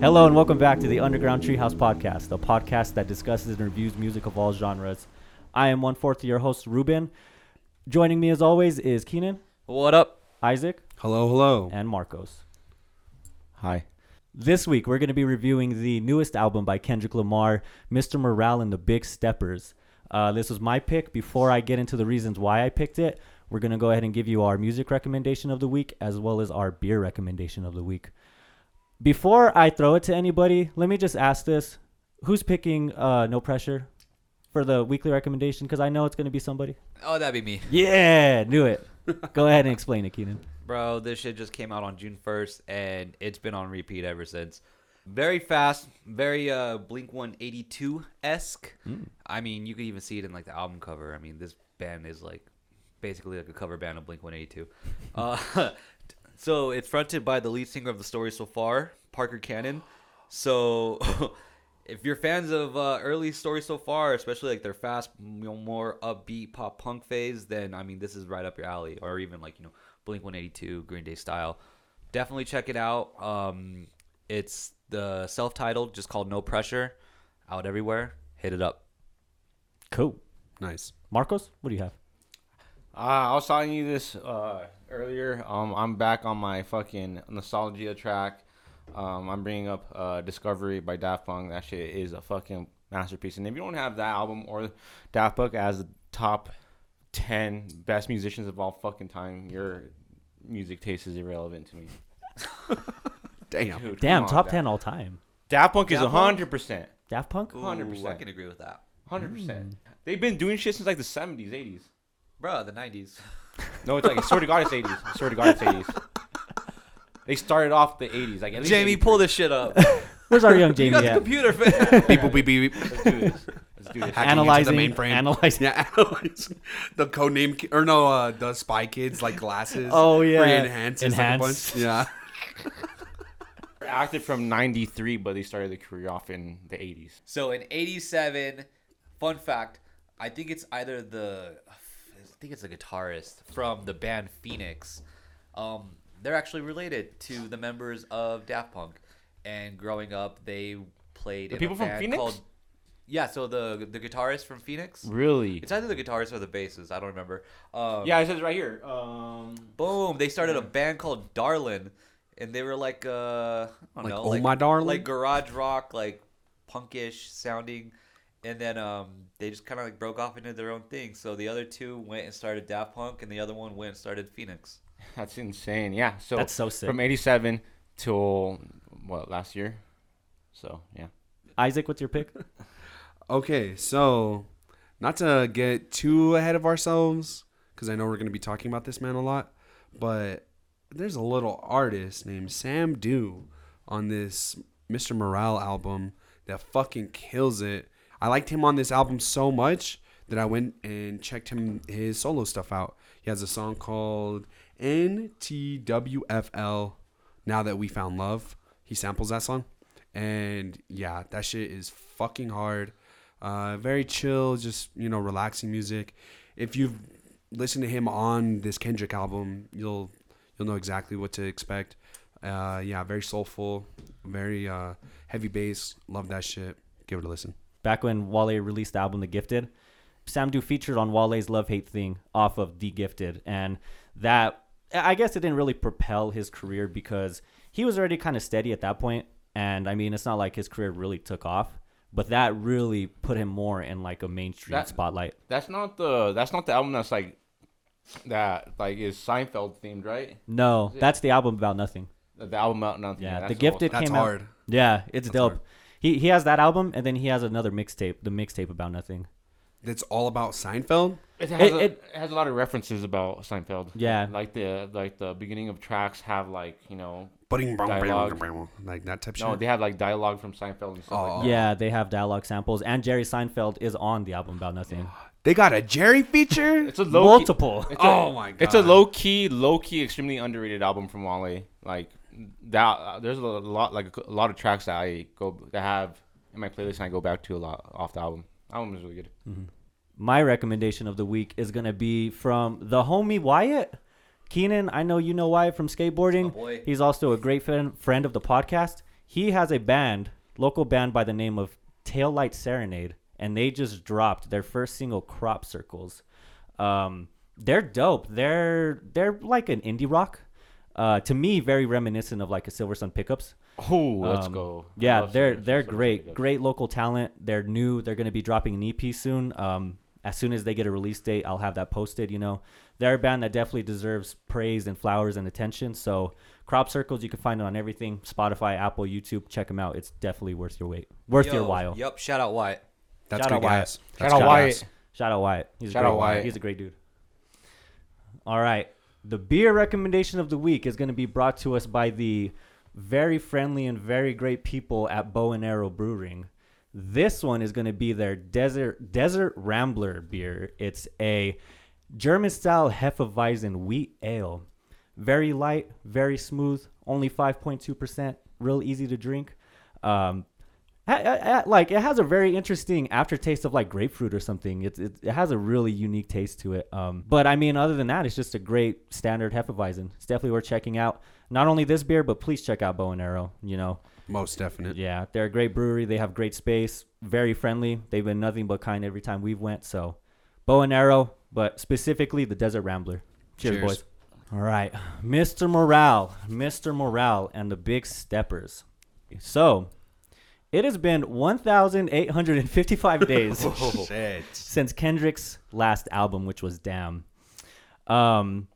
Hello and welcome back to the Underground Treehouse Podcast, a podcast that discusses and reviews music of all genres. I am one fourth of your host, Ruben. Joining me as always is Keenan, What up? Isaac, Hello, hello. and Marcos. Hi. This week we're going to be reviewing the newest album by Kendrick Lamar, Mr. Morale and the Big Steppers. Uh, this was my pick. Before I get into the reasons why I picked it, we're going to go ahead and give you our music recommendation of the week as well as our beer recommendation of the week. Before I throw it to anybody, let me just ask this. Who's picking uh, No Pressure for the weekly recommendation? Because I know it's going to be somebody. Oh, that'd be me. Yeah, knew it. go ahead and explain it, Keenan. Bro, this shit just came out on June 1st and it's been on repeat ever since. Very fast, very uh Blink 182 esque. I mean, you could even see it in like the album cover. I mean, this band is like basically like a cover band of Blink 182. uh, so it's fronted by the lead singer of the story so far, Parker Cannon. So if you're fans of uh, early story so far, especially like their fast, you know, more upbeat pop punk phase, then I mean this is right up your alley. Or even like you know Blink 182, Green Day style. Definitely check it out. Um, it's the self-titled, just called No Pressure, out everywhere. Hit it up. Cool. Nice. Marcos, what do you have? Uh, I was telling you this uh, earlier. Um, I'm back on my fucking nostalgia track. Um, I'm bringing up uh, Discovery by Daft Punk. That shit is a fucking masterpiece. And if you don't have that album or Daft Punk as the top 10 best musicians of all fucking time, your music taste is irrelevant to me. Damn. Dude, Damn, come on, top Daft- 10 all time. Daft Punk is Daft Punk? 100%. Daft Punk? Ooh, 100%. I can agree with that. 100%. Mm. They've been doing shit since like the 70s, 80s. Bro, the 90s. No, it's like, I swear to God, it's 80s. I swear to God, it's 80s. They started off the 80s. Like, at least Jamie, 83. pull this shit up. Where's our young you Jamie got the at? computer, fam. People beep beep. beep. Let's do this. Let's do this. Hacking Analyzing, into the mainframe. analyzing. Yeah, analyze the code name or no, uh, the spy kids like glasses. Oh, yeah. Where he enhances like, Enhance. Yeah. active from 93 but they started the career off in the 80s So in '87, fun fact, I think it's either the, I think it's a guitarist from the band Phoenix. Um, they're actually related to the members of Daft Punk, and growing up, they played The in people a from band Phoenix? Called, yeah, so the the guitarist from Phoenix. really It's either the guitarist or the bassist. I don't remember. Um, yeah it says right here um Boom! They started a band called Darlin, and they were like, uh, I don't Like, know, Oh like, My Darlin'? like garage rock, like punkish sounding, and then um, they just kind of like broke off into their own thing. So the other two went and started Daft Punk, and the other one went and started Phoenix. that's insane yeah so That's so sick. from 87 till what last year so yeah Isaac, what's your pick? Okay, so not to get too ahead of ourselves, because I know we're going to be talking about this man a lot, but there's a little artist named Sam Dew on this Mr. Morale album that fucking kills it. I liked him on this album so much that I went and checked him his solo stuff out. He has a song called NTWFL Now That We Found Love. He samples that song. And yeah, that shit is fucking hard. Uh, very chill, just you know, relaxing music. If you've listened to him on this Kendrick album, you'll you'll know exactly what to expect. Uh, yeah, very soulful, very uh, heavy bass. Love that shit. Give it a listen. Back when Wale released the album The Gifted, Sam Dew featured on Wale's Love Hate thing off of The Gifted. And that, I guess it didn't really propel his career because he was already kind of steady at that point. And I mean, it's not like his career really took off, but that really put him more in like a mainstream That- spotlight. that's not the that's not the album that's like that like is Seinfeld themed right No, that's the album about nothing. the, the album about nothing Yeah, that's The whole Gifted stuff. That's came hard. out. Yeah, it's That's dope. hard. He he has that album, and then he has another mixtape, the mixtape about nothing. That's all about Seinfeld. It has, It- a, it- it has a lot of references about Seinfeld. Yeah. like the like the beginning of tracks have like you know Butting Dialogue. like that type no shit. they have like dialogue from Seinfeld and stuff Oh. like. Yeah, they have dialogue samples, and Jerry Seinfeld is on the album about nothing. They got a Jerry feature. It's a low Multiple. Key, it's a, Oh my god! It's a low key, low key, extremely underrated album from Wale. Like that uh, there's a lot like a lot of tracks that I go that have in my playlist and I go back to a lot off the album. Album is really good. My recommendation of the week is gonna be from the homie Wyatt. Keenan, I know you know Wyatt from skateboarding. My boy. He's also a great friend friend of the podcast. He has a band, local band by the name of Taillight Serenade, and they just dropped their first single, Crop Circles. Um, they're dope. They're they're like an indie rock. Uh, to me, very reminiscent of like a Silver Sun Pickups. Oh, let's Um, go. I Yeah, love they're they're Silver great, Pickups. great local talent. They're new. They're going to be dropping an EP soon. Um, as soon as they get a release date, I'll have that posted. You know, they're a band that definitely deserves praise and flowers and attention. So, Crop Circles, you can find it on everything: Spotify, Apple, YouTube. Check them out. It's definitely worth your wait, worth your while. Yep. Shout out Wyatt. That's Shout good out Wyatt. gas. Shout That's out Wyatt. gas. Shout out Wyatt. He's a great out Wyatt. He's a great dude. All right. The beer recommendation of the week is going to be brought to us by the very friendly and very great people at Bow and Arrow Brewing. This one is going to be their Desert Desert Rambler beer. It's a German style Hefeweizen wheat ale. Very light, very smooth, only 5.2%, real easy to drink. Um, like it has a very interesting aftertaste of like grapefruit or something. It, it, it has a really unique taste to it. Um, but I mean, other than that, it's just a great standard Hefeweizen. It's definitely worth checking out. Not only this beer, but please check out Bow and Arrow. You know, Most definite. yeah, they're a great brewery. They have great space, very friendly. They've been nothing but kind every time we've went. So, Bow and Arrow, but specifically the Desert Rambler. Cheers, Cheers. boys. All right, Mr. Morale, Mr. Morale, and the Big Steppers. So, it has been 1,855 days since Kendrick's last album, which was Damn. Um,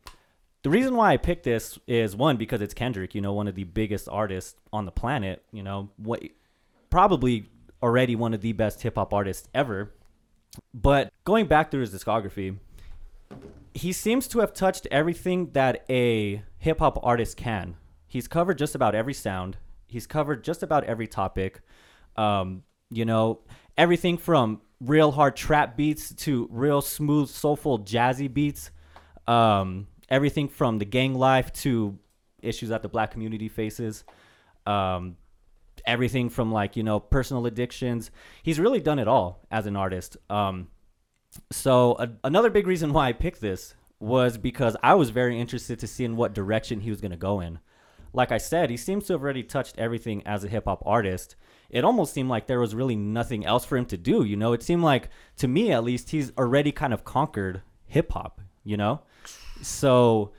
the reason why I picked this is one because it's Kendrick, you know, one of the biggest artists on the planet. You know, what probably already one of the best hip hop artists ever. But going back through his discography, he seems to have touched everything that a hip hop artist can. He's covered just about every sound. He's covered just about every topic. Um, you know, everything from real hard trap beats to real smooth, soulful, jazzy beats. Um, everything from the gang life to issues that the black community faces. Um, everything from like you know personal addictions. He's really done it all as an artist. Um, so a, another big reason why I picked this was because I was very interested to see in what direction he was going to go in. Like I said, he seems to have already touched everything as a hip hop artist. It almost seemed like there was really nothing else for him to do. You know, it seemed like to me at least he's already kind of conquered hip hop. You know, so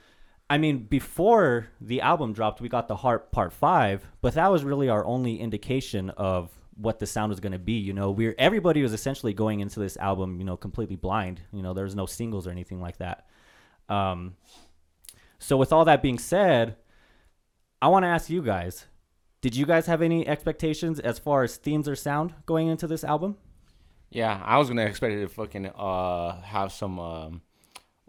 I mean, before the album dropped, we got the Heart Part Five, but that was really our only indication of what the sound was going to be. You know, we're everybody was essentially going into this album, you know, completely blind. You know, there was no singles or anything like that. Um, so with all that being said, I want to ask you guys: Did you guys have any expectations as far as themes or sound going into this album? Yeah, I was gonna expect it to fucking uh have some um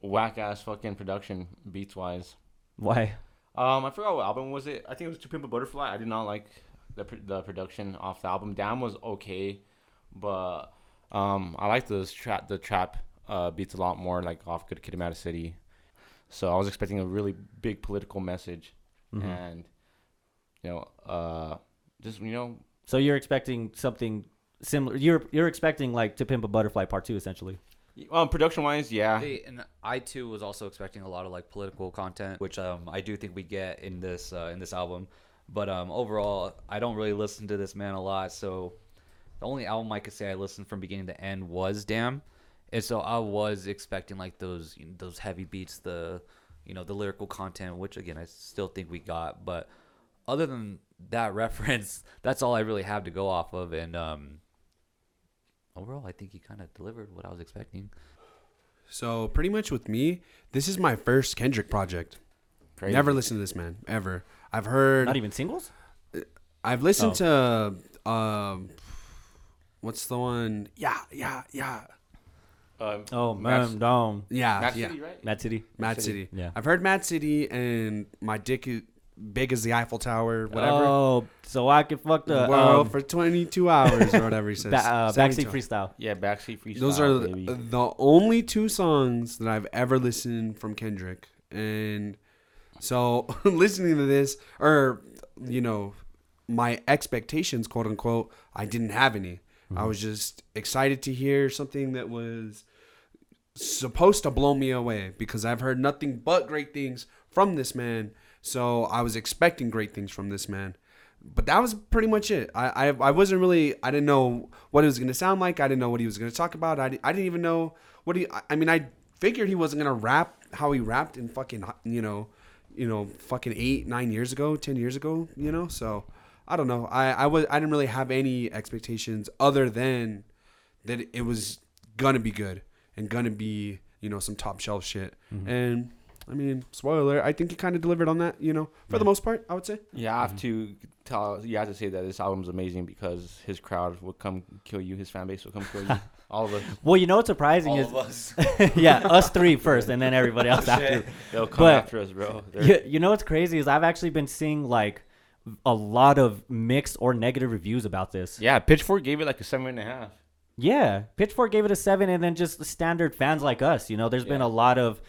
whack ass fucking production beats wise. Why? Um, I forgot what album was it. I think it was To Pimp a Butterfly. I did not like the the production off the album. Damn was okay, but um, I like those trap the trap uh beats a lot more like off Good Kid, Mad City. So I was expecting a really big political message, Mhm. and you know, uh, just you know, So you're expecting something similar. You're you're expecting like to pimp a butterfly part two, essentially. Um, production wise, yeah. And I too was also expecting a lot of like political content, which um I do think we get in this uh, in this album. But um overall, I don't really listen to this man a lot, so the only album I could say I listened from beginning to end was Damn, and so I was expecting like those you know, those heavy beats, the you know the lyrical content, which again I still think we got. But other than that reference, that's all I really have to go off of, and um overall, I think he kind of delivered what I was expecting. So pretty much with me, this is my first Kendrick project. Crazy. Never listened to this man ever. I've heard. Not even singles. I've listened to. Um, what's the one? Yeah, yeah, yeah, Um, Oh Max- man, down. yeah, Mad yeah. City, right? Mad City. Mad City. City. Yeah. I've heard Mad City and my dick is big as the Eiffel Tower, whatever. Oh, so I can fuck the well, um, for 22 hours or whatever he says. ba- uh, backseat freestyle. Yeah, backseat freestyle. Those are baby. the only two songs that I've ever listened from Kendrick, and So listening to this, or you know, my expectations, quote unquote, I didn't have any. I was just excited to hear something that was supposed to blow me away because I've heard nothing but great things from this man. So I was expecting great things from this man. But that was pretty much it. I, I, I wasn't really, I didn't know what it was going to sound like. I didn't know what he was going to talk about. I, I didn't even know what he, I- mean, I figured he wasn't going to rap how he rapped in fucking, you know, you know, fucking eight, nine years ago, 10 years ago, you know? So I don't know. I, I was, I didn't really have any expectations other than that it was gonna be good and gonna be you know some top shelf shit. Mm-hmm. And I mean, spoiler, I think he kind of delivered on that. You know, for the most part, I would say. You have to tell. You have to say that this album's amazing because his crowd will come kill you. His fan base will come kill you. All of us. Well, you know what's surprising All is of us. yeah, us three first, and then everybody else after. They'll come But- after us, bro. They're- You, you know what's crazy is I've actually been seeing like a lot of mixed or negative reviews about this. Yeah, Pitchfork gave it like a seven and a half. Yeah, Pitchfork gave it a seven, and then just the standard fans like us. You know, there's been a lot of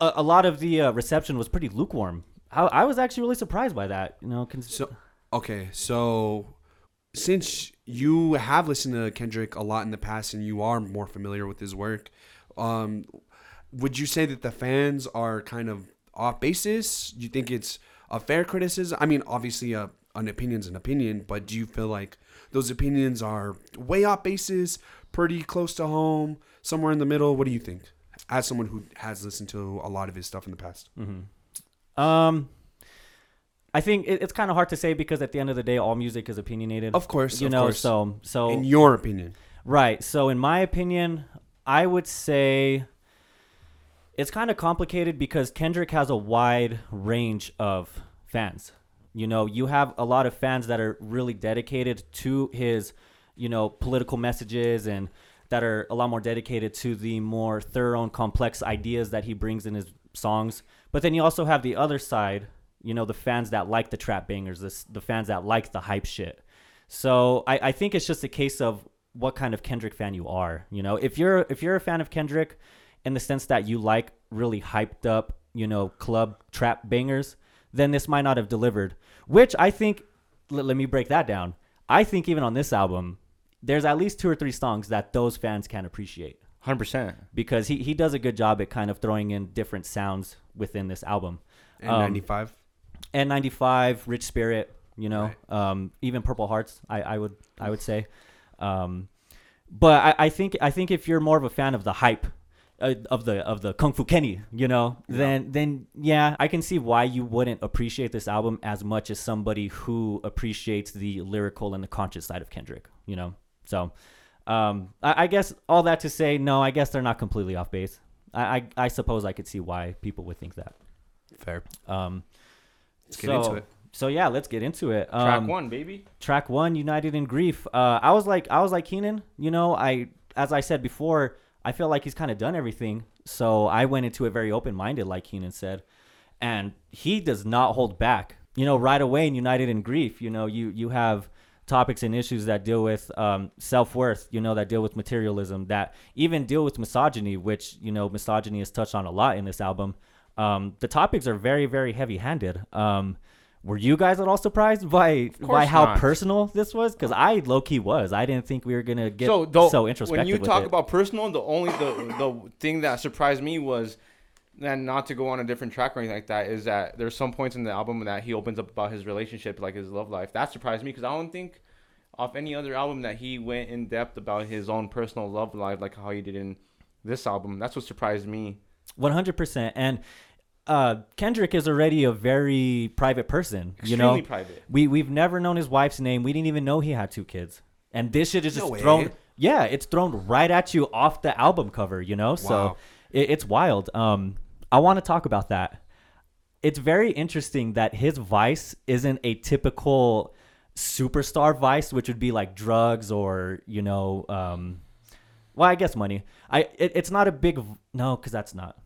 a, a lot of the uh, reception was pretty lukewarm. I, I was actually really surprised by that. You know, cons- So okay, so since you have listened to Kendrick a lot in the past and you are more familiar with his work, um, would you say that the fans are kind of off basis? Do you think it's a fair criticism? I mean, obviously, uh, an opinion's an opinion, but do you feel like those opinions are way off basis, pretty close to home, somewhere in the middle? What do you think? As someone who has listened to a lot of his stuff in the past, um, I think it, it's kind of hard to say because at the end of the day, all music is opinionated. of course, you of know, course. so so in your opinion, Right. So, in my opinion, I would say it's kind of complicated because Kendrick has a wide range of fans. You know, you have a lot of fans that are really dedicated to his, you know, political messages and that are a lot more dedicated to the more thorough and complex ideas that he brings in his songs. But then you also have the other side, you know, the fans that like the trap bangers, this, the fans that like the hype shit. So I, I think it's just a case of what kind of Kendrick fan you are. You know, if you're if you're a fan of Kendrick in the sense that you like really hyped up, you know, club trap bangers, then this might not have delivered. Which I think let, let me break that down. I think even on this album, there's at least two or three songs that those fans can appreciate Hundred percent. because he, he does a good job at kind of throwing in different sounds within this album. and Um, ninety five. N95, Rich Spirit, you know, Right. um, even Purple Hearts, I, I would I would say. Um, but I, I think I think if you're more of a fan of the hype uh, of the of the Kung Fu Kenny, you know, then then yeah, I can see why you wouldn't appreciate this album as much as somebody who appreciates the lyrical and the conscious side of Kendrick, you know. So, um, I, I guess all that to say, no, I guess they're not completely off base. I, I I suppose I could see why people would think that. Fair. Um, Let's get so, into it. So yeah, let's get into it. Track Um, one, baby. track one, United in Grief. Uh, I was like, I was like Keenan. You know, I as I said before, I feel like he's kind of done everything. So I went into it very open minded, like Keenan said, and he does not hold back. You know, right away in United in Grief, you know, you you have topics and issues that deal with um, self worth. You know, that deal with materialism, that even deal with misogyny, which you know, misogyny is touched on a lot in this album. Um, the topics are very, very heavy handed. Um, were you guys at all surprised by by how not. personal this was? Because I low key was. I didn't think we were gonna get so so, the, introspective. when you talk it. about personal, the only the the thing that surprised me was then not to go on a different track or anything like that is that there's some points in the album that he opens up about his relationship, like his love life. That surprised me because I don't think off any other album that he went in depth about his own personal love life, like how he did in this album. That's what surprised me. One hundred percent. And uh, Kendrick is already a very private person. you know, Extremely private. we we've never known his wife's name. We didn't even know he had two kids. And this shit is No just way. thrown. Yeah, it's thrown right at you off the album cover. You know, so it, it's wild. Um, I want to talk about that. It's very interesting that his vice isn't a typical superstar vice, which would be like drugs or you know, um, well, I guess money. I it, it's not a big no, because that's not.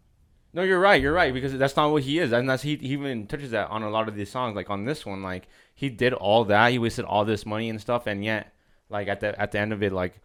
No, you're right. You're right because that's not what he is, and that's he, he even touches that on a lot of these songs. Like on this one, like he did all that. He wasted all this money and stuff, and yet, like at the at the end of it, like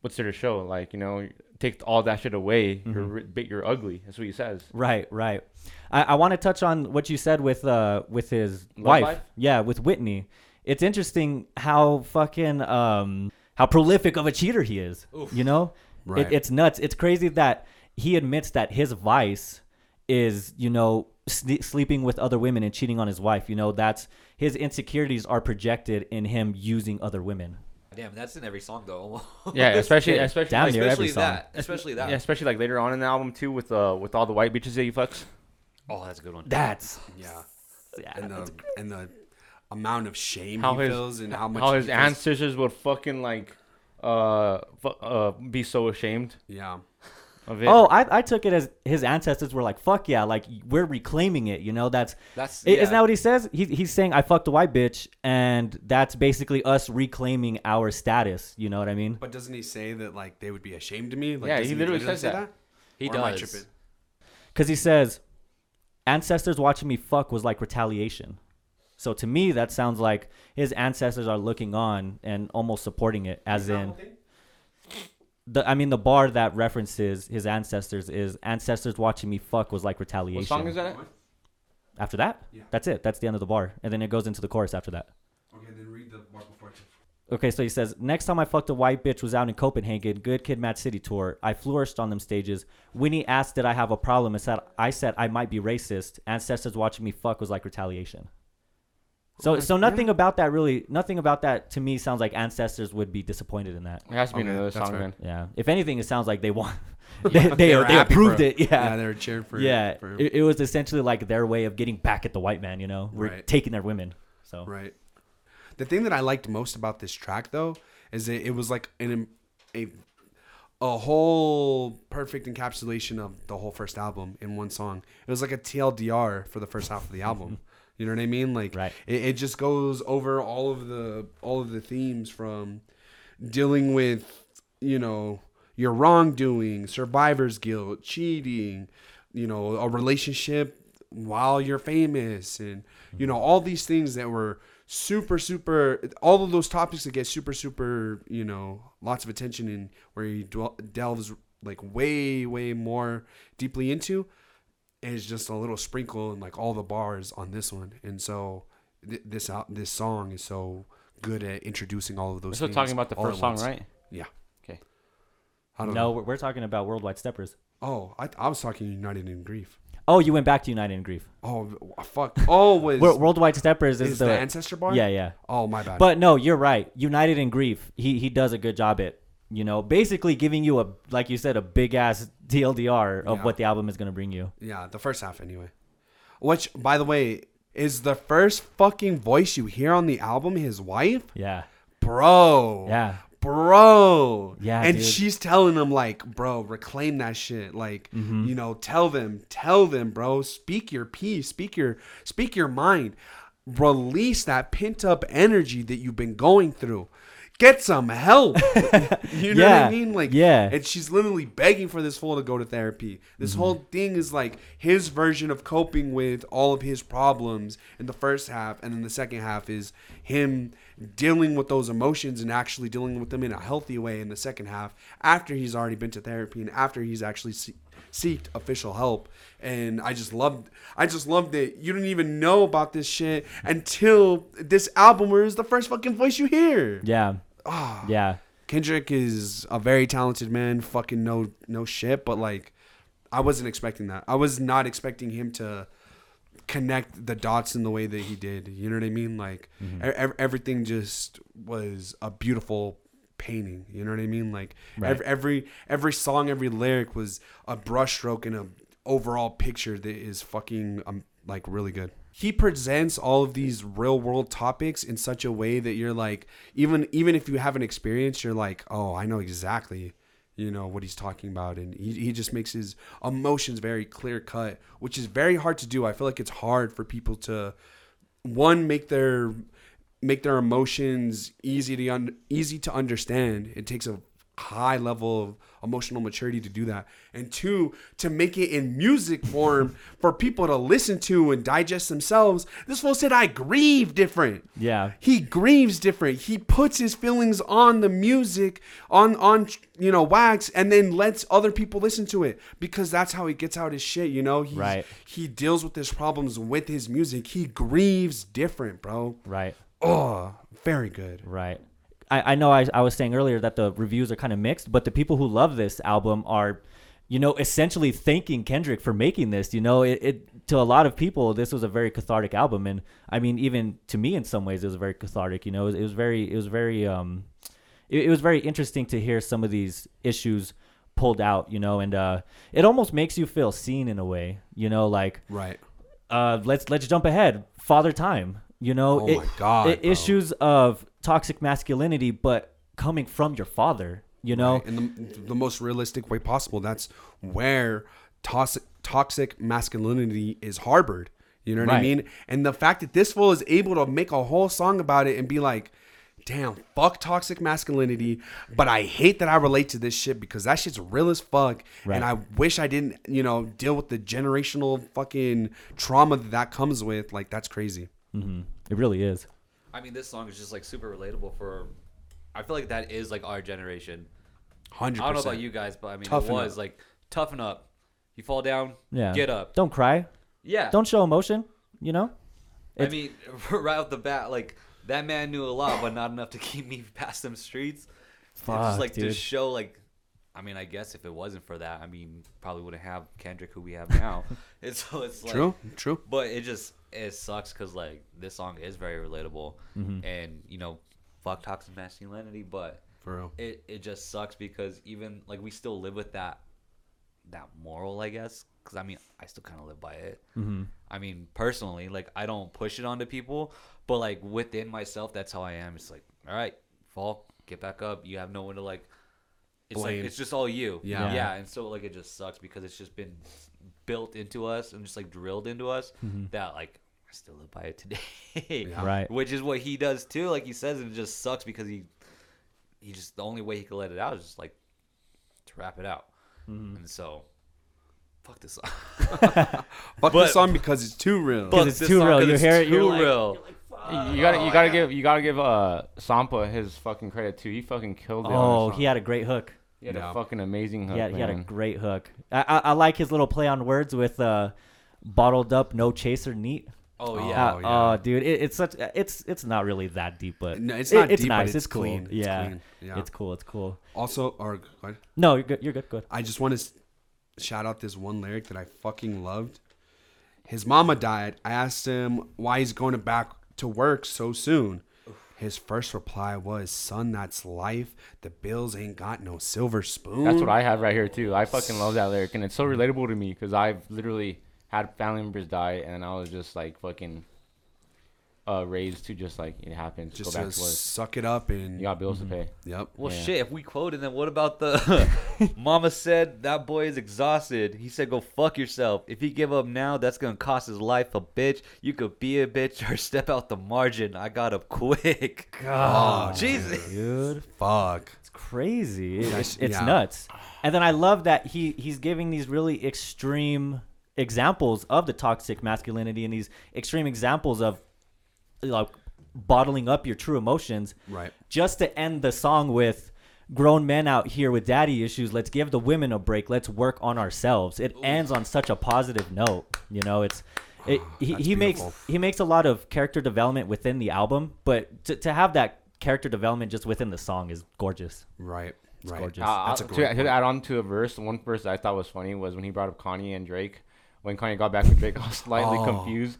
what's there to show? Like you know, take all that shit away. Mm-hmm. You're bit. You're ugly. That's what he says. Right, right. I, I want to touch on what you said with uh with his Love wife. life? Yeah, with Whitney. It's interesting how fucking um how prolific of a cheater he is. You know, Right. it, it's nuts. It's crazy that he admits that his vice is you know sne- sleeping with other women and cheating on his wife. You know, that's his insecurities are projected in him using other women. Damn, that's in every song though. Yeah, especially especially damn like, near every especially song. that. Especially that. yeah, especially like later on in the album too, with uh with all the white bitches that he fucks. Oh, that's a good one. That's Yeah. yeah. And the and the amount of shame How he his feels and how much how his ancestors would fucking like uh fu- uh be so ashamed Yeah. Of it. Oh, I, I took it as his ancestors were like, "Fuck yeah!" Like we're reclaiming it. You know, that's That's I- Isn't that what he says? He, he's saying, I fucked a white bitch, and that's basically us reclaiming our status. You know what I mean? But doesn't he say that like they would be ashamed of me? Like, Yeah, doesn't he literally says say that. He Or does. Because he says, ancestors watching me fuck was like retaliation. So to me, that sounds like his ancestors are looking on and almost supporting it, as in the. I mean, the bar that references his ancestors is ancestors watching me fuck was like retaliation. what song is that? After that, Yeah. that's it. That's the end of the bar, and then it goes into the chorus after that. Okay, then read the bar before. Okay, so he says, next time I fucked a white bitch was out in Copenhagen, Good Kid, Mad City tour. I flourished on them stages. Whitney asked, did I have a problem? And said, I said I might be racist. Ancestors watching me fuck was like retaliation. So, Okay, so nothing yeah. about that really, nothing about that to me sounds like ancestors would be disappointed in that. It has to be Okay, another song fair. then. Yeah. If anything, it sounds like they want, they, they, They they approved it. Yeah. Yeah, they were cheering for. yeah. for. It, it was essentially like their way of getting back at the white man, you know? We're Right. taking their women. So, Right. The thing that I liked most about this track, though, is that it was like an a a whole perfect encapsulation of the whole first album in one song. It was like a TLDR for the first half of the album. You know what I mean? Like, Right. it, it just goes over all of the all of the themes from dealing with you know your wrongdoing, survivor's guilt, cheating, you know, a relationship while you're famous, and you know all these things that were super super all of those topics that get super super you know lots of attention and where he dwell, delves like way way more deeply into is just a little sprinkle and like all the bars on this one and so th- this out this song is so good at introducing all of those We're still things talking about the first song, right? yeah Okay. I don't no, know we're, we're talking about Worldwide Steppers. oh I, I was talking united in grief Oh, you went back to United in Grief. oh fuck oh was Worldwide Steppers is, is the, the ancestor bar Yeah, yeah. oh my bad But no, you're right. United in Grief, he he does a good job at you know basically giving you a like you said a big ass TLDR of Yeah. what the album is gonna bring you. Yeah, the first half anyway. Which, by the way, is the first fucking voice you hear on the album his wife? Yeah, Bro. yeah, Bro. Yeah, And dude. she's telling him like, bro, reclaim that shit. Like, Mm-hmm. you know, tell them, tell them, bro. Speak your piece. Speak your speak your mind. Release that pent up energy that you've been going through. Get some help. you know what I mean? Like, yeah. and she's literally begging for this fool to go to therapy. This Mm-hmm. whole thing is like his version of coping with all of his problems in the first half, and then the second half is him dealing with those emotions and actually dealing with them in a healthy way in the second half after he's already been to therapy and after he's actually se- seeked official help. And I just loved, I just loved it. You didn't even know about this shit until this album, where it's the first fucking voice you hear. yeah, Ah. yeah. Kendrick is a very talented man. Fucking no no shit, but like I wasn't expecting that. I was not expecting him to connect the dots in the way that he did. You know what I mean? Like Mm-hmm. e- ev- everything just was a beautiful painting. You know what I mean? Like Right. every, every every song, every lyric was a brushstroke and a overall picture that is fucking um like really good. He presents all of these real world topics in such a way that you're like even even if you haven't experienced, you're like, oh, I know exactly you know what he's talking about. And he, he just makes his emotions very clear cut which is very hard to do. I feel like it's hard for people to one make their make their emotions easy to un, easy to understand. It takes a high level of emotional maturity to do that. And two, to make it in music form for people to listen to and digest themselves. This fool said, I grieve different. Yeah. He grieves different. He puts his feelings on the music, on on you know wax, and then lets other people listen to it because that's how he gets out his shit. You know, He's, Right. He deals with his problems with his music. He grieves different, bro. Right. Oh, very good. Right. I, I know I, I was saying earlier that the reviews are kind of mixed, but the people who love this album are, you know, essentially thanking Kendrick for making this. You know, it, it to a lot of people, this was a very cathartic album, and I mean, even to me, in some ways, it was very cathartic. You know, it was, it was very, it was very, um, it, it was very interesting to hear some of these issues pulled out. You know, and uh, it almost makes you feel seen in a way. You know, like Right. uh, let's let's jump ahead. Father Time. You know, Oh it- my God, it- issues of toxic masculinity, but coming from your father. You know, Right. in the, the most realistic way possible. That's where toxic toxic masculinity is harbored. You know what I mean? And the fact that this fool is able to make a whole song about it and be like, damn, fuck toxic masculinity, but I hate that I relate to this shit because that shit's real as fuck. Right. And I wish I didn't, you know, deal with the generational fucking trauma that that comes with. Like, that's crazy. Mm-hmm. it really is. I mean, this song is just like super relatable for. I feel like that is like our generation. 100%. I don't know about you guys, but I mean, Toughen it was up. like toughen up. You fall down, Yeah. get up. Don't cry. Yeah. Don't show emotion. You know. I mean, right off the bat, like that man knew a lot, but not enough to keep me past them streets. it's Fuck, just like dude. to show, like, I mean, I guess if it wasn't for that, I mean, probably wouldn't have Kendrick who we have now. it's so it's like, True, true. but it just it sucks because like this song is very relatable, Mm-hmm. and you know, fuck toxic masculinity, but For real. it it just sucks because even like we still live with that that moral, I guess. Because I mean, I still kind of live by it. Mm-hmm. I mean, personally, like I don't push it onto people, but like within myself, that's how I am. It's like, all right, fall, get back up. You have no one to like. It's Blame. like it's just all you. Yeah. yeah, and so like it just sucks because it's just been built into us and just like drilled into us mm-hmm. that like I still live by it today. Yeah. Right. Which is what he does too. Like he says, it just sucks because he he just the only way he could let it out is just like to rap it out. Mm-hmm. And so, fuck this song. Fuck But- this song because it's too real. Fuck it's too real. real. 'cause You it's hear it, you're too like- real. You gotta, you gotta give, you gotta give uh Sampa his fucking credit too. He fucking killed it. Oh, he had a great hook. he had Yeah. a fucking amazing hook. He had, he had a man. great hook. I, I, I like his little play on words with uh, bottled up, no chaser, neat. Oh Oh, yeah. Uh, yeah. oh, dude, it, it's such. It's it's not really that deep, but No, it's it- not it's deep, but nice. it's It's, cool. clean. It's yeah. clean. Yeah. it's cool. It's cool. Also, or go ahead. No, you're good. You're good. Good. I just want to shout out this one lyric that I fucking loved. His mama died. I asked him why he's going to back to work so soon. His first reply was, "Son, that's life. The bills ain't got no silver spoon." That's what I have right here too. I fucking love that lyric, and it's so relatable to me because I've literally had family members die, and I was just like fucking uh, raised to just like it happens. just go back to to work. suck it up and You got bills to pay. yep. Well, Yeah. shit. If we quoted, then what about the Mama said that boy is exhausted. He said, "Go fuck yourself. If he give up now, that's gonna cost his life. A bitch. You could be a bitch or step out the margin. I got up quick. Oh, Jesus. Dude, Fuck. it's crazy. It- That's- it's it's yeah. nuts. And then I love that he he's giving these really extreme examples of the toxic masculinity and these extreme examples of like bottling up your true emotions Right. just to end the song with grown men out here with daddy issues let's give the women a break let's work on ourselves it ends on such a positive note you know it's it, he, he makes he makes a lot of character development within the album but to, to have that character development just within the song is gorgeous Right. Right. gorgeous. Uh, That's a uh, great to, point. to add on to a verse, one verse that I thought was funny was when he brought up Kanye and Drake. When Kanye got back with Drake, I was slightly Oh. confused.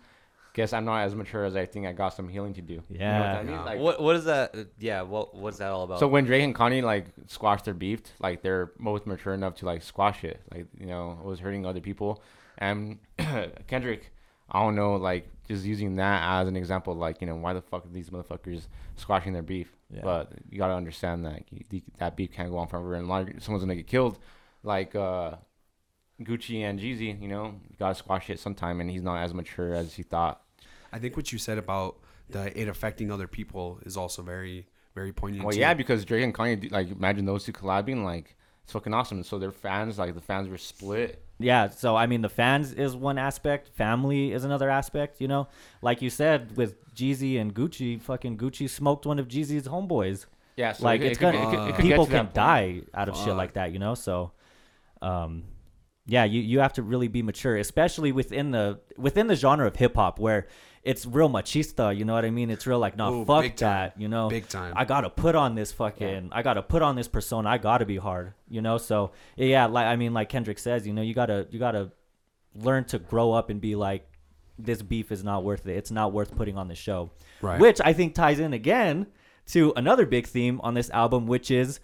Guess I'm not as mature as I think. I got some healing to do. You know what Yeah. I? Yeah. Like, What what is that? Yeah. What what's that all about? So when Drake and Kanye like squashed their beef, like they're both mature enough to like squash it. Like you know, it was hurting other people. And Kendrick, I don't know, like just using that as an example, like you know, why the fuck are these motherfuckers squashing their beef? Yeah. But you gotta understand that you- that beef can't go on forever, and like someone's gonna get killed, like uh, Gucci and Jeezy. You know, you gotta squash it sometime, and he's not as mature as he thought. I think what you said about the it affecting other people is also very very poignant. Well, too. yeah, because Drake and Kanye, like, imagine those two collabing, like, it's fucking awesome. So their fans, like, the fans were split. Yeah, so I mean, the fans is one aspect, family is another aspect. You know, like you said with Jeezy and Gucci, fucking Gucci smoked one of Jeezy's homeboys. Yeah, so like it, it's it gonna it could, it could get people to can point. die out of shit like that. You know, so um, yeah, you you have to really be mature, especially within the within the genre of hip hop where it's real machista. You know what I mean? It's real like, no, Ooh, fuck that. You know, Big time. I gotta put on this fucking. I gotta put on this persona. I gotta be hard. You know, so yeah, like I mean, like Kendrick says, you know, you gotta you gotta learn to grow up and be like, this beef is not worth it. It's not worth putting on the show. Right. Which I think ties in again to another big theme on this album, which is,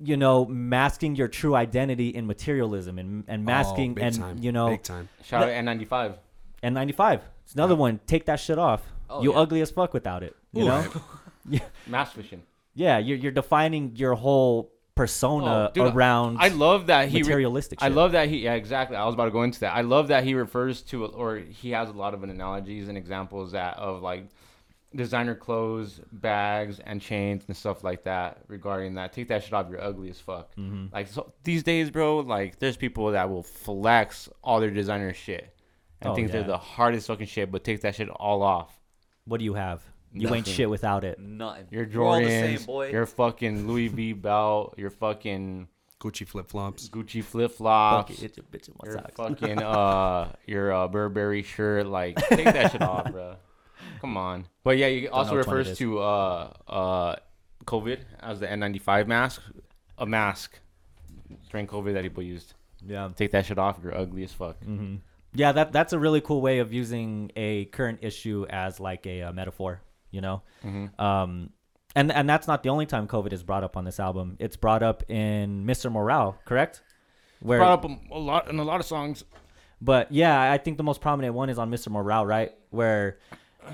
you know, masking your true identity in materialism and and oh, masking oh, big and time. you know big time. Shout out N95. and 95. It's another one. Take that shit off. Oh, you yeah. ugly as fuck without it. You know? yeah, Mass fishing. yeah. You're you're defining your whole persona Oh, dude, around I love that he. re- materialistic. I love that he. Yeah, exactly. I was about to go into that. I love that he refers to, or he has a lot of analogies and examples that of like designer clothes, bags, and chains and stuff like that. Regarding that, take that shit off. You're ugly as fuck. Mhm. Like so, these days, bro. Like there's people that will flex all their designer shit and Oh, think yeah. they're the hardest fucking shit, but take that shit all off. What do you have? You ain't shit without it. Nothing. Your We're all the Jordans, same, boy. your fucking Louis V belt, your fucking Gucci flip flops. Gucci flip Fuck flops. it, it's a bitch in my Your socks. fucking uh your uh Burberry shirt, like take that shit off, bro. Come on. But yeah, you also know which one it refers to uh uh COVID as the N95 mask, a mask during COVID that people used. Yeah. Take that shit off. You're ugly as fuck. hmm Yeah, that that's a really cool way of using a current issue as like a, uh metaphor. You know, Mhm. um, and and that's not the only time COVID is brought up on this album. It's brought up in Mr. Morale, correct? Where, Brought up a lot in a lot of songs. but yeah, I think the most prominent one is on Mr. Morale, right? Where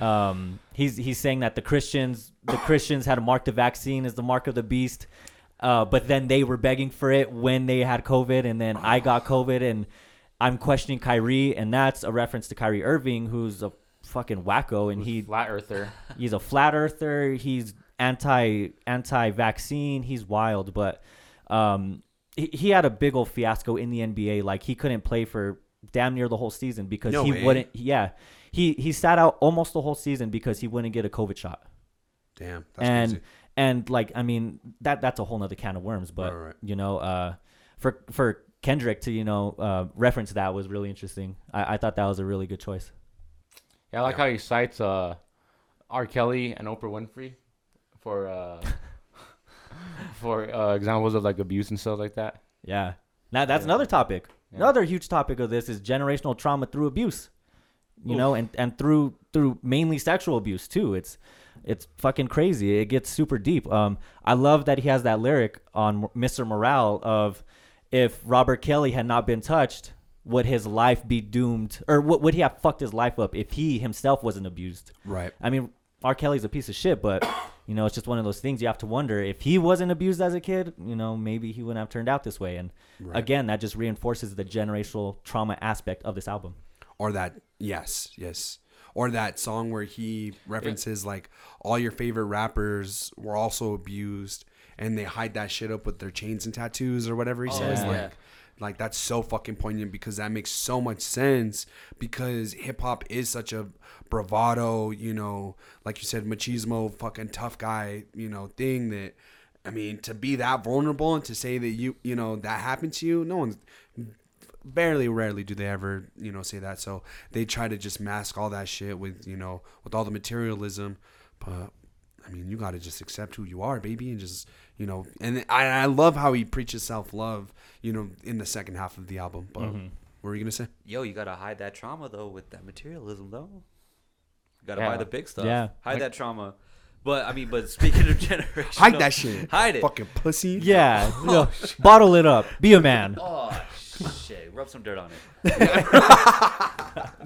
um, he's he's saying that the Christians the Christians had marked the vaccine as the mark of the beast, uh, but then they were begging for it when they had COVID, and then I got COVID, and I'm questioning Kyrie, and that's a reference to Kyrie Irving, who's a fucking wacko, and he flat earther. he's a flat earther he's anti anti vaccine he's wild but um he, he had a big old fiasco in the nba like he couldn't play for damn near the whole season because No he way. wouldn't yeah he he sat out almost the whole season because he wouldn't get a covid shot Damn. That's and crazy. and like i mean that that's a whole nother can of worms but Right, right. you know uh for for kendrick to you know uh reference that was really interesting i, I thought that was a really good choice Yeah, I like Yeah. how he cites uh R. Kelly and Oprah Winfrey for uh for uh examples of like abuse and stuff like that. Yeah. Now that's Yeah. another topic. Yeah. Another huge topic of this is generational trauma through abuse. You know, and and through through mainly sexual abuse too. It's it's fucking crazy. It gets super deep. Um I love that he has that lyric on Mr. Morale of if Robert Kelly had not been touched, would his life be doomed or would would he have fucked his life up if he himself wasn't abused? Right. I mean, R. Kelly's a piece of shit, but you know, it's just one of those things you have to wonder if he wasn't abused as a kid, you know, maybe he wouldn't have turned out this way. And Right. again, that just reinforces the generational trauma aspect of this album. Or that, yes, yes. Or that song where he references like all your favorite rappers were also abused and they hide that shit up with their chains and tattoos or whatever he Oh, says. yeah. Like, like that's so fucking poignant because that makes so much sense because hip hop is such a bravado, you know, like you said, machismo, fucking tough guy, you know, thing that. I mean, to be that vulnerable and to say that you, you know, that happened to you, no one's barely rarely do they ever you know say that so they try to just mask all that shit with you know with all the materialism but i mean you got to just accept who you are baby and just you know and i, I love how he preaches self-love you know in the second half of the album but Mm-hmm. what were you gonna say Yo, you gotta hide that trauma though with that materialism though. You gotta Yeah. buy the big stuff. Yeah. Hide Like- that trauma. But I mean, but speaking of generation, hide that shit Hide it. fucking pussy Yeah. no, bottle it up. Be a man. Oh shit! Rub some dirt on it.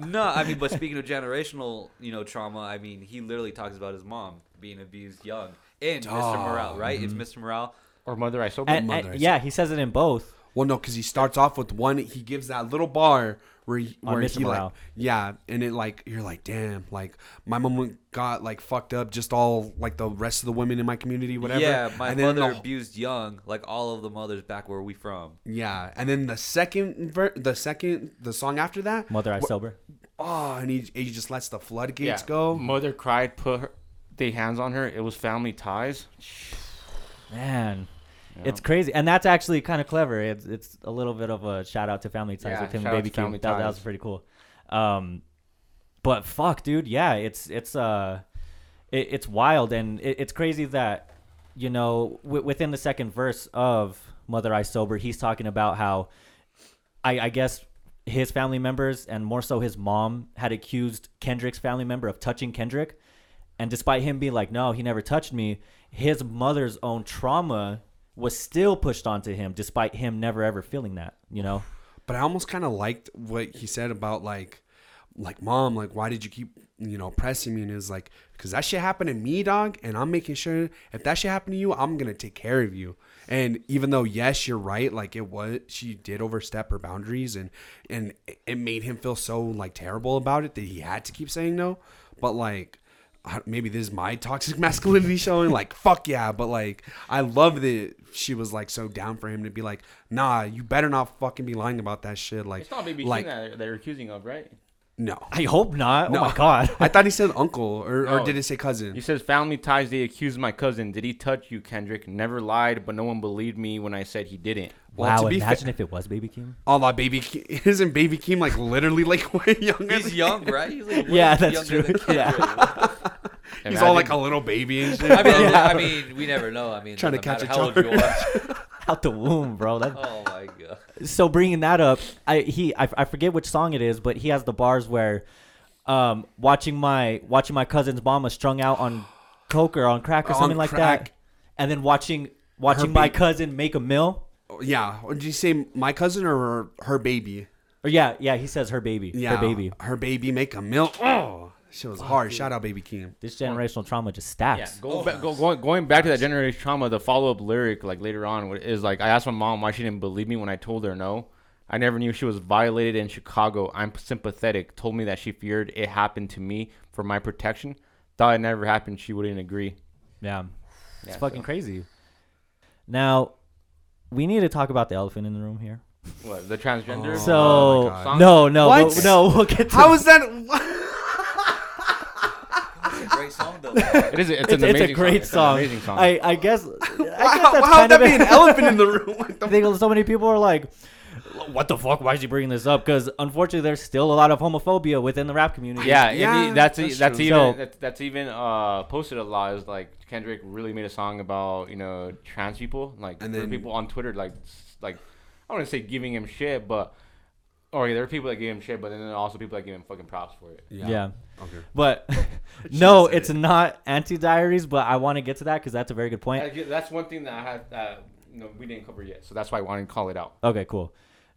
no, I mean, but speaking of generational, you know, trauma, I mean, he literally talks about his mom being abused young in Mr. Oh, Morale, right? It's mm-hmm. Mr. Morale. Or Mother I Sober. And, Mother, and- I yeah, he says it in both. well no because he starts off with one he gives that little bar where he, where he like Morale. yeah, and it like you're like damn, like my mom got like fucked up, just all like the rest of the women in my community, whatever. Yeah, my and mother the- abused young, like all of the mothers back where we from. Yeah, and then the second ver- the second the song after that, Mother I wh- sober. oh, and he, he just lets the floodgates Yeah. go. Mother cried, put her, they hands on her. It was family ties. Man, Yeah. it's crazy, and that's actually kind of clever. It's it's a little bit of a shout out to Family Ties Yeah, with him and Baby Keem. That, that was pretty cool. Um, but fuck, dude, yeah, it's it's uh, it, it's wild, and it, it's crazy that you know w- within the second verse of Mother I Sober, he's talking about how I, I guess his family members and more so his mom had accused Kendrick's family member of touching Kendrick. And despite him being like, no, he never touched me, his mother's own trauma was still pushed onto him despite him never ever feeling that, you know? But I almost kind of liked what he said about like, like mom, like why did you keep you know pressing me? And it was like, because that shit happened to me, dog, and I'm making sure if that shit happened to you, I'm gonna take care of you. And even though yes, you're right, like it was, she did overstep her boundaries, and and it made him feel so like terrible about it that he had to keep saying no. But like. Maybe this is my toxic masculinity showing. Like, fuck yeah. But, like, I love that she was, like, so down for him to be like, nah, you better not fucking be lying about that shit. Like, It's not Baby like, that they're accusing of, right? No. I hope not. Oh no. Oh my God. I thought he said uncle, or, or No. did it say cousin? He says family ties. They accused my cousin. Did he touch you, Kendrick? Never lied, but no one believed me when I said he didn't. Well, wow, to be imagine fa- if it was Baby King. Allah, oh, baby, Ke- isn't baby Keem like literally like way younger? He's than- young, right? He's like way Yeah, that's younger true. than Yeah. Kendrick. He's all like Imagine- a little baby and shit. I mean, Yeah. I mean, we never know. I mean, Trying to doesn't catch matter a how old you are. Out the womb, bro. That, Oh my god. so bringing that up, I he I, I forget which song it is, but he has the bars where, um, watching my watching my cousin's mama strung out on coke or on crack or On something like that, and then watching watching my cousin make a meal. yeah. Or Did you say my cousin or her, her baby? Or yeah, yeah, he says her baby, Yeah, her baby. Her baby make a milk. Oh, shit was hard. Shout out, baby Keem. This generational trauma just Yeah, stacks. go, oh. ba- go, going, going back to that generational trauma, the follow up lyric, like later on, is like, I asked my mom why she didn't believe me when I told her no. I never knew she was violated in Chicago. I'm sympathetic. Told me that she feared it happened to me for my protection. Thought it never happened. She wouldn't agree. Yeah, it's Yeah, fucking so- crazy. Now, we need to talk about the elephant in the room here. What, the transgender? Oh. So my God. no, no, What? we'll- no, we'll get to How is that? That's a great song though. It is. It's, it's, an it's a great It's song. an amazing song. I, I guess. I guess How, that's how kind would that of be an elephant in the room? What the I think so many people are like, "What the fuck? Why is he bringing this up?" Because unfortunately, there's still a lot of homophobia within the rap community. Yeah, Yeah, yeah that's that's that's, even So- that's, that's even uh posted a lot. Is like Kendrick really made a song about you know trans people, like And then- people on Twitter like like I don't want to say giving him shit, but or yeah, there are people that give him shit, but then there are also people that give him fucking props for it. yeah. yeah. Okay. But no, it's it. not Auntie Diaries. But I want to get to that because that's a very good point. That- That's one thing that I had that you know we didn't cover yet, so that's why I wanted to call it out. Okay, cool.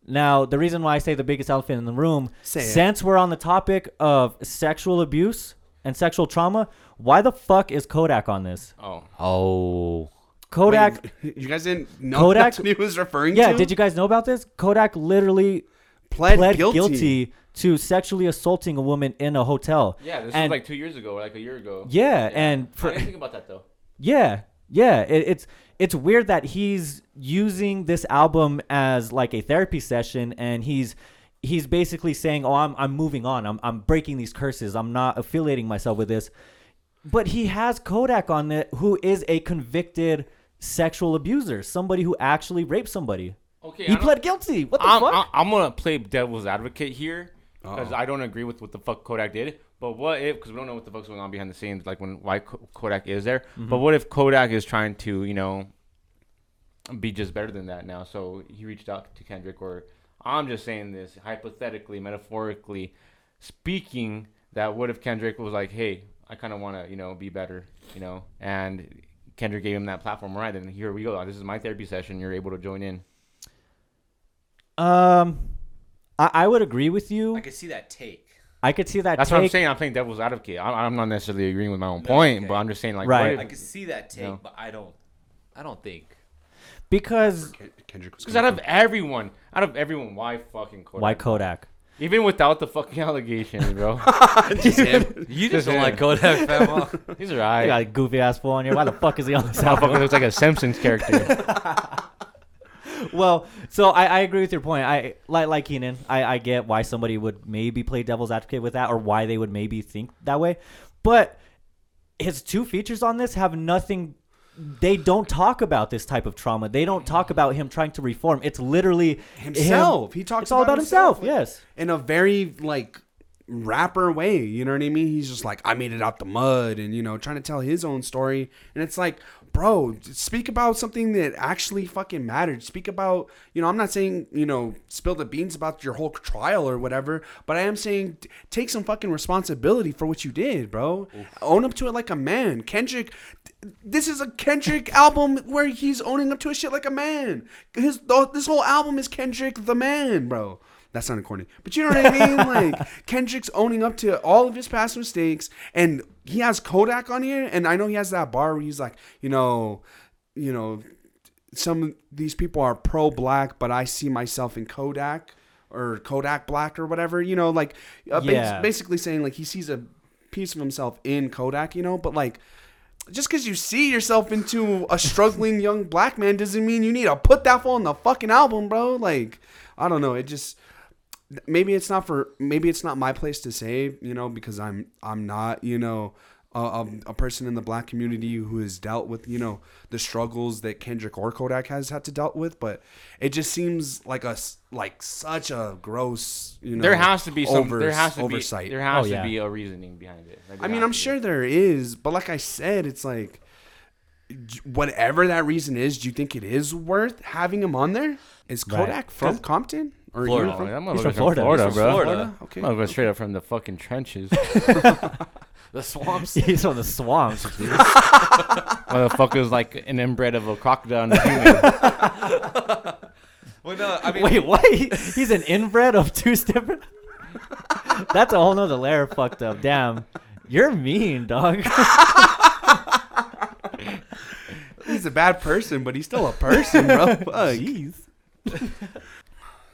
Now, the reason why I say the biggest elephant in the room, Say it. since we're on the topic of sexual abuse and sexual trauma, why the fuck is Kodak on this? Oh, Oh. Kodak, Wait, you guys didn't know Kodak- that's what he was referring yeah, to? Yeah, did you guys know about this? Kodak literally pled, pled guilty. guilty. to sexually assaulting a woman in a hotel. yeah, this And- was like two years ago or like a year ago. Yeah, and I for didn't think about that though. Yeah, yeah. It, it's it's weird that he's using this album as like a therapy session, and he's he's basically saying, "Oh, I'm I'm moving on. I'm I'm breaking these curses. I'm not affiliating myself with this." But he has Kodak on it, who is a convicted sexual abuser, somebody who actually raped somebody. Okay, He I don't- pled guilty. What the I'm, fuck? I'm, I'm gonna play devil's advocate here because I don't agree with what the fuck Kodak did. But what if? Because we don't know what the fuck's going on behind the scenes, like when why Ko- Kodak is there. Mm-hmm. But what if Kodak is trying to, you know, be just better than that now? So he reached out to Kendrick, or I'm just saying this hypothetically, metaphorically speaking. That what if Kendrick was like, hey, I kind of want to, you know, be better, you know, and Kendrick gave him that platform. All right, then here we go. This is my therapy session. You're able to join in. Um, I, I would agree with you. I could see that take. I could see that. That's what I'm saying. I'm playing devil's advocate. I'm, I'm not necessarily agreeing with my own point, okay. but I'm just saying like, Right. I could see that take, No. but I don't. I don't think. because Ken- Kendrick was Because out of everyone, out of everyone, why fucking Kodak? why Kodak? Even without the fucking allegations, bro. Just him. You Just just don't him. like Kodak Famo. He's I alright. got a goofy ass fool on here. Why the fuck is he on this That album? motherfucker looks like a Simpsons character. Well, so I, I agree with your point. I like like Keenan. I, I get why somebody would maybe play devil's advocate with that, or why they would maybe think that way. But his two features on this have nothing. They don't talk about this type of trauma. They don't talk about him trying to reform. It's literally him- Himself. He talks It's all about himself. like, yes. in a very like rapper way. You know what I mean? He's just like, I made it out the mud, and you know, trying to tell his own story. And it's like, bro, speak about something that actually fucking mattered. Speak about, you know, I'm not saying you know, spill the beans about your whole trial or whatever, but I am saying take some fucking responsibility for what you did, bro. Own up to it like a man. Kendrick. This is a Kendrick album where he's owning up to his shit like a man. His this whole album is Kendrick the man, bro. That sounded corny, but you know what I mean. Like Kendrick's owning up to all of his past mistakes, and he has Kodak on here, and I know he has that bar where he's like, you know, you know, some of these people are pro black, but I see myself in Kodak or Kodak black or whatever. You know, like uh, bas- Yeah. basically saying like he sees a piece of himself in Kodak. You know, but like just because you see yourself into a struggling young black man doesn't mean you need to put that on the fucking album, bro. Like, I don't know. It just maybe it's not for maybe it's not my place to say, you know, because I'm I'm not, you know, a, a, a person in the black community who has dealt with, you know, the struggles that Kendrick or Kodak has had to dealt with, but it just seems like a s- like such a gross, you know, there has to be some. over- there has to oversight. be. There has Oh, yeah. to be a reasoning behind it. Like, I mean, I'm to be. sure there is, but like I said, it's like whatever that reason is, do you think it is worth having him on there? Is Right. Kodak from Compton or Florida. you Oh, from that He's motherfucker's from from Florida. Florida, He's from bro. Florida. Okay. Motherfucker straight up from the fucking trenches. the swamps. He's from the swamps. dude. Motherfucker's like an inbred of a crocodile and a human. Well, no, I mean, Wait, what? He's an inbred of two different. That's a whole nother layer of fucked up. Damn, you're mean, dog. He's a bad person, but he's still a person, bro. Fuck. Jeez.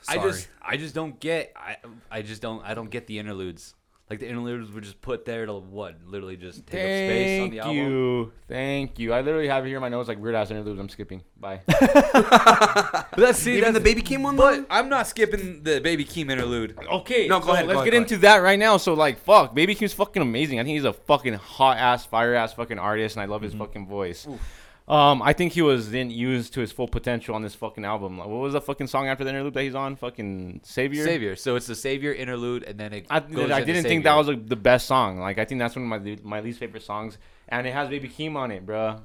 I just, I just don't get, I, I just don't, I don't get the interludes. Like the interludes were just put there to what, literally just take up space on Thank the album. you, thank you. I literally have it here in my notes like weird ass interludes. I'm skipping. Bye. But that's see, Even that's the Baby Keem one But though? I'm not skipping the Baby Keem interlude. Okay, No, go so ahead, Let's go ahead, get go into that right now. So like, fuck, Baby Keem's fucking amazing. I think he's a fucking hot ass, fire ass fucking artist, and I love his Mm-hmm. fucking voice. Um, I think he was then used to his full potential on this fucking album. Like, what was the fucking song after the interlude that he's on? Fucking Savior. Savior. So it's the Savior interlude, and then it. I, goes I into didn't Savior. think that was like, the best song. Like I think that's one of my my least favorite songs, and it has Baby Keem on it, bruh.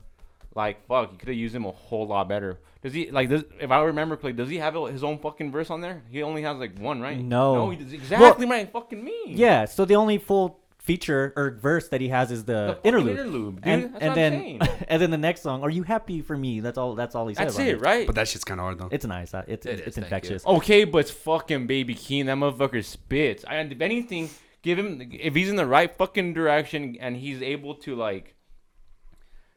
Like fuck, you could have used him a whole lot better. Does he like? Does, if I remember correctly, does he have his own fucking verse on there? He only has like one, right? No. no, he does exactly right. Fucking me. Yeah. So the only full feature or verse that he has is The the, interlude. interlude, dude. and That's and then and then the next song, "Are you happy for me?" That's all. That's all he says. That's on it, right? But that shit's kind of hard though. It's nice. It's It it's is, thank you. infectious. Okay, but it's fucking Baby Keem. That motherfucker spits. And if anything, give him if he's in the right fucking direction and he's able to like,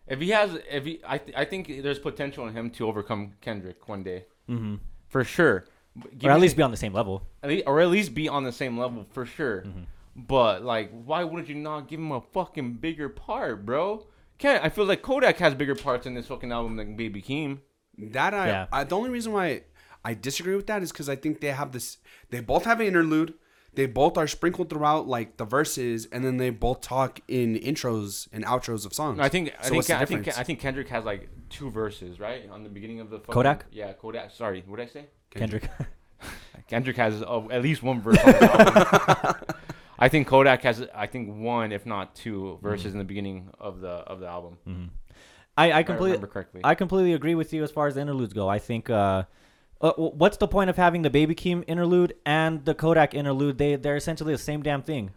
if he has, if he, I, th- I think there's potential in him to overcome Kendrick one day hmm for sure. Or at least be on the same level. at least, or at least be on the same level for sure. Mm-hmm. But like, why would you not give him a fucking bigger part, bro? Can't I feel like Kodak has bigger parts in this fucking album than Baby Keem. That I, Yeah. I the only reason why I disagree with that is because I think they have this. They both have an interlude. They both are sprinkled throughout like the verses, and then they both talk in intros and outros of songs. No, I think I So think what's the I think difference? I think Kendrick has like two verses, right? On the beginning of the fucking, Kodak? Yeah, Kodak. Sorry, what did I say? Kendrick. Kendrick has uh, at least one verse. On the album. I think Kodak has I think one, if not two, verses in the beginning of the of the album. I I I completely remember correctly. I completely agree with you as far as the interludes go. I think uh, uh w- what's the point of having the Baby Keem interlude and the Kodak interlude? They they're essentially the same damn thing.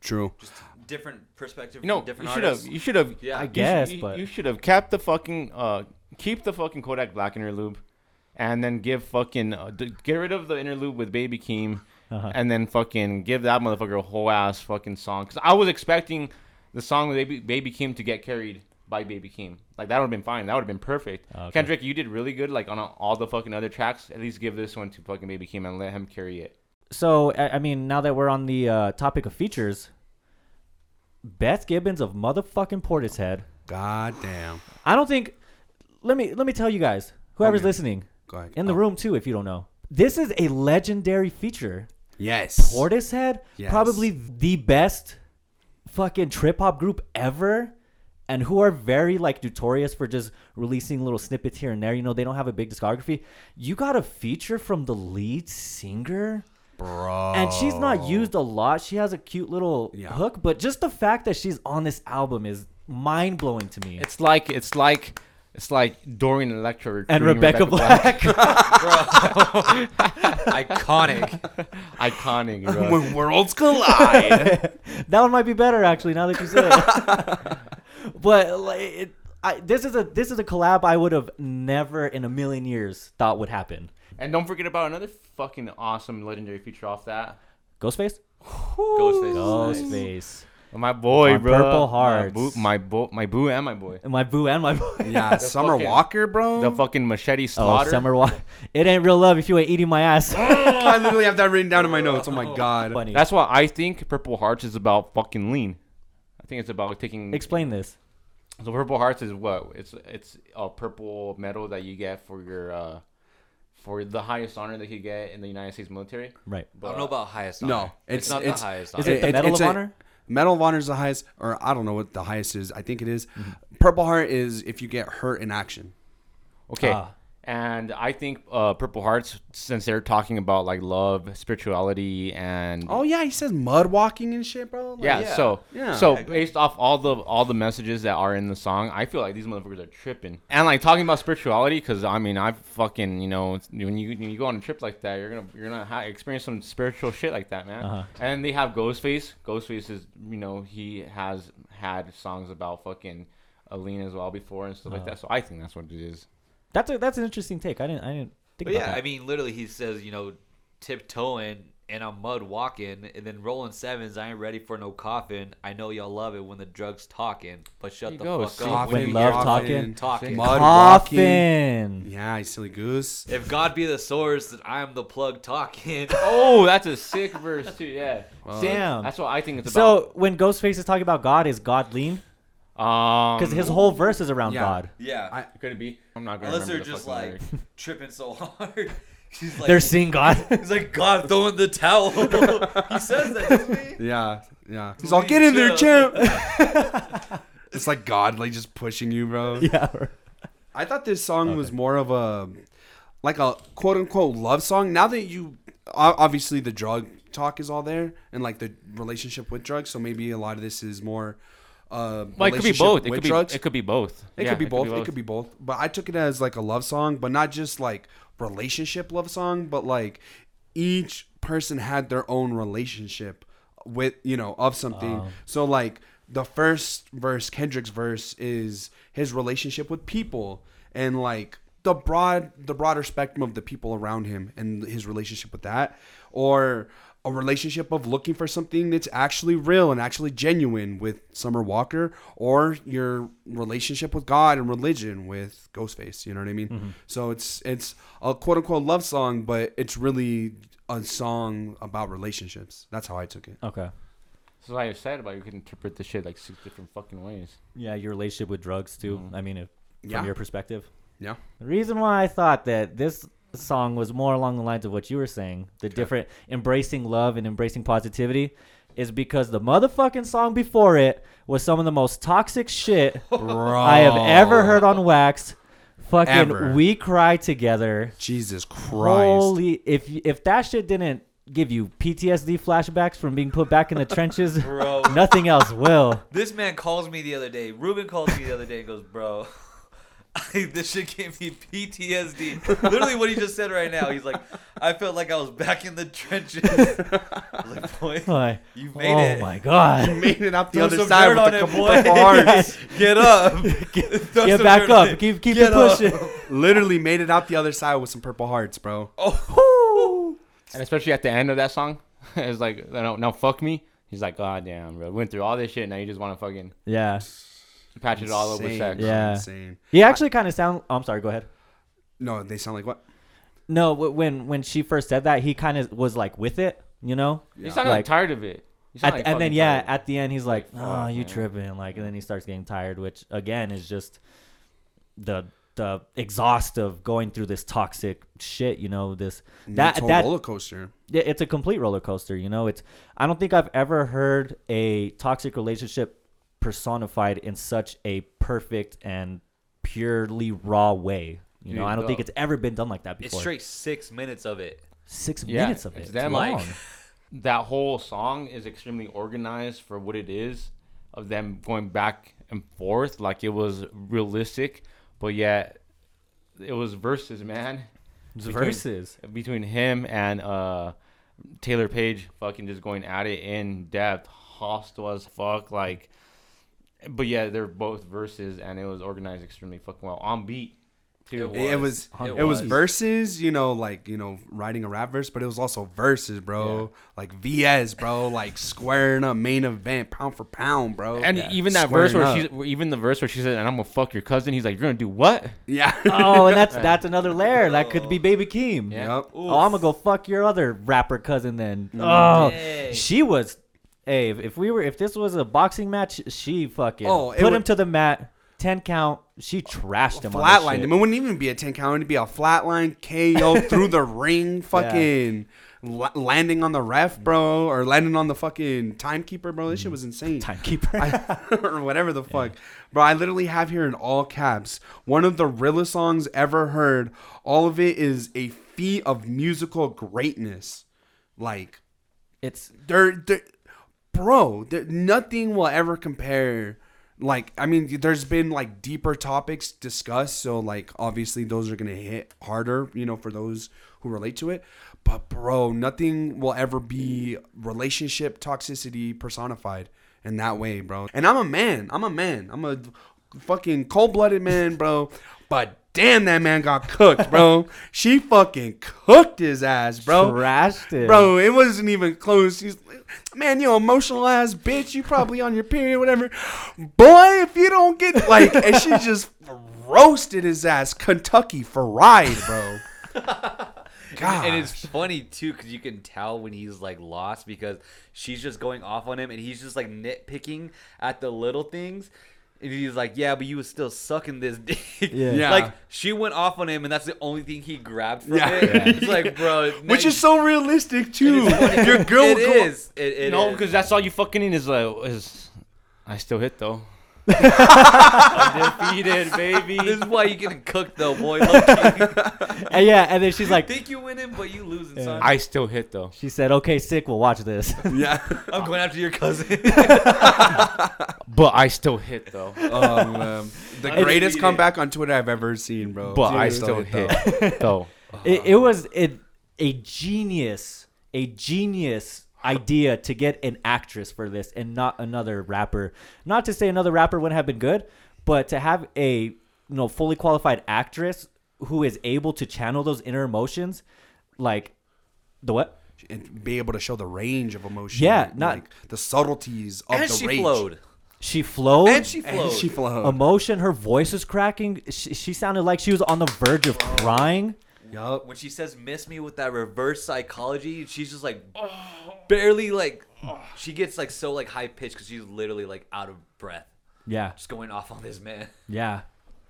True. Just different perspective. You know, from different you should have. artists. You should have. Yeah. I I you should- guess, you, but you should have kept the fucking uh keep the fucking Kodak Black interlude, and then give fucking uh, d- get rid of the interlude with Baby Keem, Uh-huh. and then fucking give that motherfucker a whole ass fucking song. Cause I was expecting the song with Baby Baby Keem to get carried by Baby Keem. Like that would have been fine. That would have been perfect. Okay. Kendrick, you did really good. Like on all the fucking other tracks, at least give this one to fucking Baby Keem and let him carry it. So I, I mean, now that we're on the uh, topic of features, Beth Gibbons of motherfucking Portishead. God damn. I don't think. Let me let me tell you guys, whoever's Okay. listening Go ahead. in the Oh, room too, if you don't know, this is a legendary feature. Yes. Portishead, Yes. probably the best fucking trip hop group ever, and who are very like notorious for just releasing little snippets here and there. You know, they don't have a big discography. You got a feature from the lead singer. Bro. And she's not used a lot. She has a cute little Yeah. hook, but just the fact that she's on this album is mind blowing to me. It's like it's like it's like Dorian Electra and recruiting Rebecca, Black. Iconic. iconic. Bro. when worlds collide. that one might be better actually. Now that you say it, but like, it, I, this is a this is a collab I would have never in a million years thought would happen. and don't forget about another fucking awesome legendary feature off that. Ghostface. Ghostface. is nice. Ghostface. My boy, On bro. Purple My boo, my boo, my boo, and my boy. And my boo and my boy. yeah, Summer fucking- Walker, bro. The fucking machete slaughter. Oh, summer Walker. It ain't real love if you ain't eating my ass. oh, I literally have that written down in my notes. Oh my god. Funny. That's why I think Purple Hearts is about fucking lean. I think it's about taking. Explain this. So Purple Hearts is what? It's it's a purple medal that you get for your uh for the highest honor that you get in the United States military. Right. I don't know about highest No, honor. it's- it's, not it's- the highest Is honor. it the It- Medal it's of a- Honor? Medal of Honor is the highest, or I don't know what the highest is. I think it is. Purple Heart is if you get hurt in action. Okay. Ah. And I think uh, Purple Hearts, since they're talking about like love, spirituality, and Oh yeah, he says mud walking and shit, bro. Like, yeah, yeah. so Yeah. so I agree. based off all the all the messages that are in the song, I feel like these motherfuckers are tripping. And like talking about spirituality, because I mean, I fucking you know when you when you go on a trip like that, you're gonna you're gonna ha- experience some spiritual shit like that, man. Uh-huh. And they have Ghostface. Ghostface is you know he has had songs about fucking Alina as well before and stuff like Uh-huh. that. So I think that's what it is. That's a that's an interesting take. I didn't I didn't think But about yeah, that. I mean, literally, he says, you know, tiptoeing and I'm mud walking, and then rolling sevens. I ain't ready for no coffin. I know y'all love it when the drugs talking, but shut the go, fuck see? up When you love hear talking. talking. Mud walking. Coffin. Yeah, you silly goose. If God be the source, then I am the plug talking. Oh, that's a sick verse too. Yeah, Damn. that's what I think it's about. So when Ghostface is talking about God, is God lean? Um, Because his whole verse is around Yeah. God. yeah, I- could it be? I'm not gonna. unless they're remember the just like lyrics. tripping so hard. She's like, They're seeing God. he's like God throwing the towel. he says that, doesn't he? Yeah, yeah. He's Please all get in there, champ. it's like God, like just pushing you, bro. yeah. I thought this song was more of a like a quote unquote love song. Now that you obviously the drug talk is all there and like the relationship with drugs, so maybe a lot of this is more uh Well, it could be both. It could be. drugs. It could be both. It Yeah, could be both. It could be both. But I took it as like a love song, but not just like relationship love song, but like each person had their own relationship with, you know, of something. Oh. So like the first verse, Kendrick's verse is his relationship with people and like the broad the broader spectrum of the people around him and his relationship with that or a relationship of looking for something that's actually real and actually genuine with Summer Walker or your relationship with God and religion with Ghostface, you know what I mean? Mm-hmm. So it's it's a quote unquote love song, but it's really a song about relationships. That's how I took it. Okay. So like I said about you could interpret this shit like six different fucking ways. Yeah, your relationship with drugs too. Mm-hmm. I mean, if, from Yeah. your perspective. Yeah. The reason why I thought that this song was more along the lines of what you were saying, the different embracing love and embracing positivity, is because the motherfucking song before it was some of the most toxic shit Bro. I have ever heard on wax. Fucking, Ever. we cry together. Jesus Christ. Holy, if if that shit didn't give you PTSD flashbacks from being put back in the trenches, Bro, nothing else will. this man calls me the other day. Ruben calls me the other day and goes, "Bro, this shit gave me PTSD." Literally, what he just said right now. He's like, "I felt like I was back in the trenches." I was like, "Boy, Like, you made oh it. my god. made it out the Throw other some side dirt with on a it, couple boy. of hearts. Get up, Throw Get some back dirt on up. it. Keep keep Get it up. pushing. Literally made it out the other side with some purple hearts, bro. Oh, And especially at the end of that song, it's like no, now fuck me. He's like, God damn, bro. Went through all this shit. Now you just want to fucking Yeah. Patch it all up with sex. Yeah. Insane. He actually kind of sound. Oh, I'm sorry. Go ahead. No, they sound like what? No, wh- when when she first said that, he kind of was like with it, you know. You sound like, Like- tired of it. At, like and then yeah, tired. at the end he's like, Like, "Oh, you man." tripping?" Like, and then he starts getting tired, which again is just the the exhaust of going through this toxic shit. You know, this that Mental that roller coaster. yeah, it's a complete roller coaster. You know, it's I don't think I've ever heard a toxic relationship personified in such a perfect and purely raw way. You know, Dude, I don't think it's ever been done like that before. It's straight six minutes of it. Six Yeah, minutes of it. it's that long. long. that whole song is extremely organized for what it is of them going back and forth like it was realistic but yet it was verses man It's Between- verses. between him and uh Taylour Paige fucking just going at it in depth hostile as fuck like but yeah they're both verses and it was organized extremely fucking well on beat too. It was It it was was. verses, you know, like you know, writing a rap verse, but it was also verses, bro. Like VS, bro, like squaring up main event, pound for pound, bro. and Yeah. even that verse where Squaring she's even the verse where she said and i'm gonna fuck your cousin he's like you're gonna do what yeah, Oh, and that's that's another layer. That could be Baby Keem. Yeah. Yep. Oh, I'm gonna go fuck your other rapper cousin then. Mm. Oh, Dang. she was. Hey, if, if we were, if this was a boxing match, she fucking Oh, it put him would- to the mat, ten count. She trashed him. on flatline. this It wouldn't even be a ten count. It'd be a flatline KO through the ring, fucking la- landing on the ref, bro, or landing on the fucking timekeeper, bro. This shit was insane. Timekeeper. I, or whatever the fuck. Bro, I literally have here in all caps one of the realest songs ever heard. All of it is a feat of musical greatness. Like, it's there, there bro, there, nothing will ever compare. Like, I mean, there's been like deeper topics discussed, so like obviously those are gonna hit harder, you know, for those who relate to it. But bro, nothing will ever be relationship toxicity personified in that way, bro. And I'm a man. I'm a man. I'm a fucking cold blooded man, bro. But damn, that man got cooked, bro. she fucking cooked his ass, bro. trashed him, Bro, it wasn't even close. He's man, you emotional ass bitch. You probably on your period, whatever. Boy, if you don't get like, and she just roasted his ass, Kentucky fried, bro. God, And it's funny too because you can tell when he's like lost because she's just going off on him and he's just like nitpicking at the little things. And he's like, "Yeah, but you was still sucking this dick." Yeah. Yeah. Like she went off on him, and that's the only thing he grabbed from Yeah. it. Yeah. It's like, bro, which is so realistic too. Your girl, It will go- is. It, it no is. because that's all you fucking need is uh, is i still hit though undefeated baby This is why you getting cooked though, boy. Low-key. and yeah, and then she's like, think you winning, but you losing, Yeah. son. i still hit though she said, "Okay, sick. We'll watch this." Yeah. I'm going after your cousin. but i still hit though Oh man, the Undefeated. greatest comeback on Twitter I've ever seen, bro. but i Seriously, still though. hit though it, it was it, a genius, a genius idea to get an actress for this and not another rapper. Not to say another rapper wouldn't have been good, but to have a you know fully qualified actress who is able to channel those inner emotions, like the what? and be able to show the range of emotion. Yeah, not- like the subtleties of and the she rage. flowed. She flowed. And she And flowed. she flowed. emotion. Her voice is cracking. She, she sounded like she was on the verge of crying. Yup. when she says "miss me" with that reverse psychology, she's just like barely like she gets like so like high pitched because she's literally like out of breath, Yeah, just going off on this man. yeah.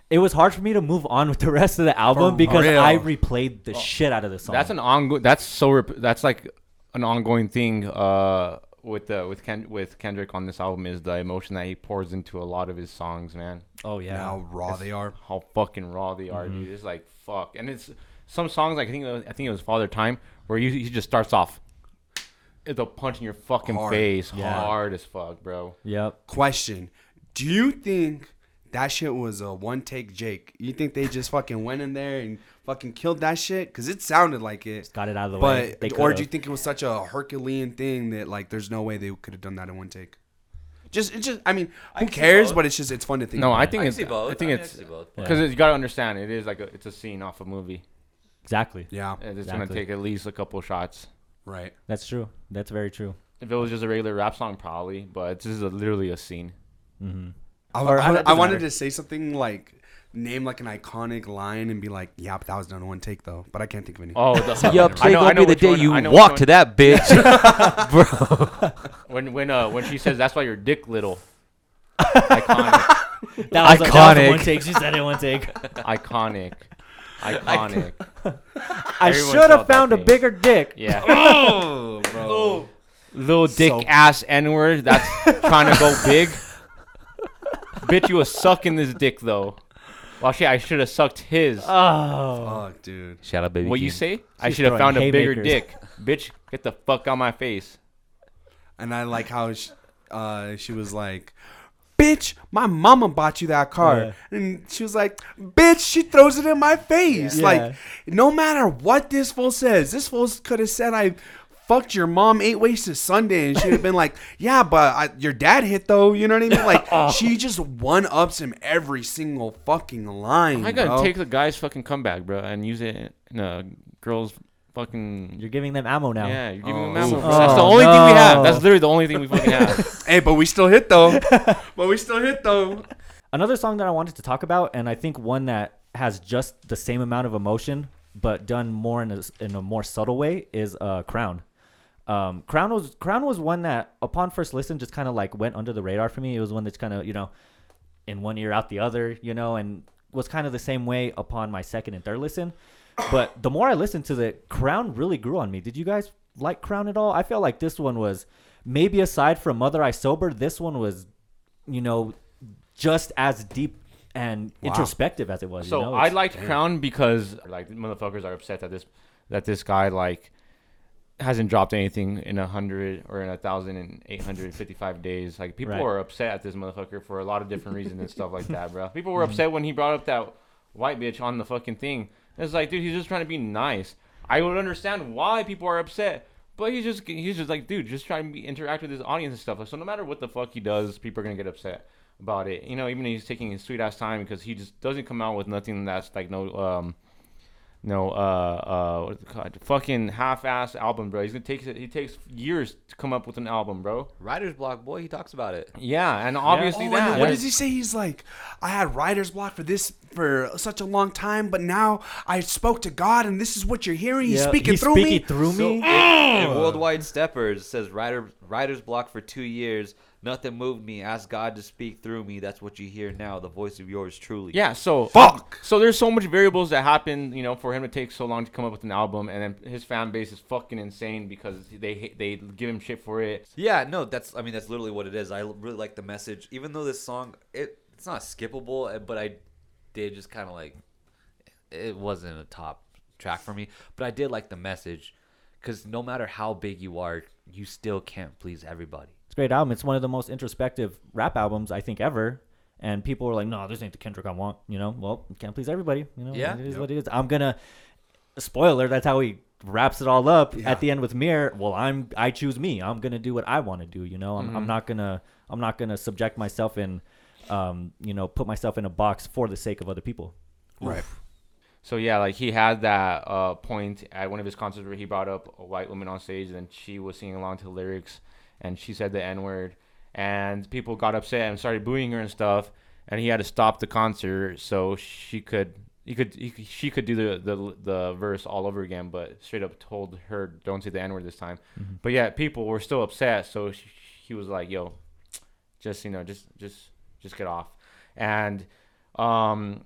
It was hard for me to move on with the rest of the album For because real. I replayed the shit out of the song. that's an ongoing that's so rep- that's like an ongoing thing uh with the with Ken with Kendrick on this album is the emotion that he pours into a lot of his songs, man. oh yeah. How raw they are. How fucking raw they are, dude. It's like fuck, and it's some songs like I think it was, I think it was Father Time where he, he just starts off. It's a punch in your fucking Hard. face, Yeah. hard as fuck, bro. Yep. Question: Do you think that shit was a one take Jake? You think they just fucking went in there and fucking killed that shit? Cause it sounded like it. Got it out of the way. But They or could've. do you think it was such a Herculean thing that like there's no way they could have done that in one take? Just it's just I mean who can see cares? both. But it's just it's fun to think. No, about. I think I it's see both. I think I it's see both. Because you gotta understand it is like a, it's a scene off a movie. Exactly. yeah, And It's Exactly. gonna take at least a couple shots. right. That's true. That's very true. If it was just a regular rap song, probably, but this is a, literally a scene. Mm-hmm. I, Or I- how- I that doesn't wanted matter. to say something like name like an iconic line and be like, yeah, but that was done in one take though. But I can't think of any. Oh, the, Yup, I today know- I gonna know be the day one- you walk to that bitch, bro. When when uh when she says that's why your dick little. Iconic, That was, that was Iconic. in one take. She said it in one take. iconic, iconic. I Everyone should have felt that found a thing. bigger dick. Yeah, Oh, bro. little dick So- ass N word that's trying to go big. Bitch, you was sucking this dick though. Well, shit, I should have sucked his. Oh. Fuck, dude. Shout out, baby. what you King. say? I She's should have throwing found a bigger haymakers. dick. Bitch, get the fuck out my face. And I like how she, uh, she was like, "Bitch, my mama bought you that car," Yeah. and she was like, "Bitch," she throws it in my face. Yeah. Like, no matter what this fool says, this fool could have said, "I." Fucked your mom eight ways to Sunday, and she'd have been like, "Yeah, but I, your dad hit though." You know what I mean? Like, she just one ups him every single fucking line. I gotta bro. take the guy's fucking comeback, bro, and use it in a girl's fucking. You're giving them ammo now. Yeah, you're giving Oh. him ammo. Oof. That's the Oh, only thing we have. no. That's literally the only thing we fucking have. Hey, but we still hit though. but we still hit though. Another song that I wanted to talk about, and I think one that has just the same amount of emotion, but done more in a, in a more subtle way, is uh, Crown. Um, Crown was Crown was one that, upon first listen, just kind of like went under the radar for me. It was one that's kind of you know, in one ear out the other, you know, and was kind of the same way upon my second and third listen. But the more I listened to the Crown, really grew on me. Did you guys like Crown at all? I felt like this one was maybe aside from Mother I Sober, this one was, you know, just as deep and Wow. introspective as it was. So you know? I liked Crown because like motherfuckers are upset that this that this guy like hasn't dropped anything in a hundred or in a thousand and eight hundred and fifty five days. Like people Right. are upset at this motherfucker for a lot of different reasons and stuff like that, bro. People Mm-hmm. were upset when he brought up that white bitch on the fucking thing. It's like, dude, he's just trying to be nice. I would understand why people are upset. But he's just he's just like, dude, just trying to be, interact with his audience and stuff. So no matter what the fuck he does, people are gonna get upset about it. You know, even if he's taking his sweet ass time because he just doesn't come out with nothing that's like no um no uh uh what's it called? fucking half ass album, bro. He's gonna take it he takes years to come up with an album, bro. Writer's block, boy. He talks about it. Yeah, and obviously Oh, that. and what does he say? He's like, I had writer's block for this for such a long time, but now I spoke to God, and this is what you're hearing. He's Yeah, speaking he's through speaking me. through So, me. in, in Worldwide Steppers, says writer writer's block for two years. Nothing moved me. Ask God to speak through me. That's what you hear now. The voice of yours truly. Yeah, so Fuck. So there's so much variables that happen, you know, for him to take so long to come up with an album, and then his fan base is fucking insane because they they give him shit for it. Yeah, no, that's I mean that's literally what it is. I really like the message, even though this song it it's not skippable, uh, but I did just kind of like it wasn't a top track for me, but I did like the message because no matter how big you are, you still can't please everybody. It's a great album. It's one of the most introspective rap albums I think ever. And people were like, "No, this ain't the Kendrick I want." You know, well, you can't please everybody. You know, Yeah. it is Yep. what it is. I'm gonna spoiler. That's how he wraps it all up Yeah. at the end with Mir. Well, I'm I choose me. I'm gonna do what I want to do. You know, I'm, I'm not gonna I'm not gonna subject myself in, um, you know, put myself in a box for the sake of other people. Right. So yeah, like he had that uh, point at one of his concerts where he brought up a white woman on stage, and she was singing along to the lyrics, and she said the n word, and people got upset and started booing her and stuff, and he had to stop the concert so she could. He could, he, could- she could do the, the the verse all over again, but straight up told her, "Don't say the n word this time." But yeah, people were still upset, so she, he was like, "Yo, just you know, just just just get off." And um,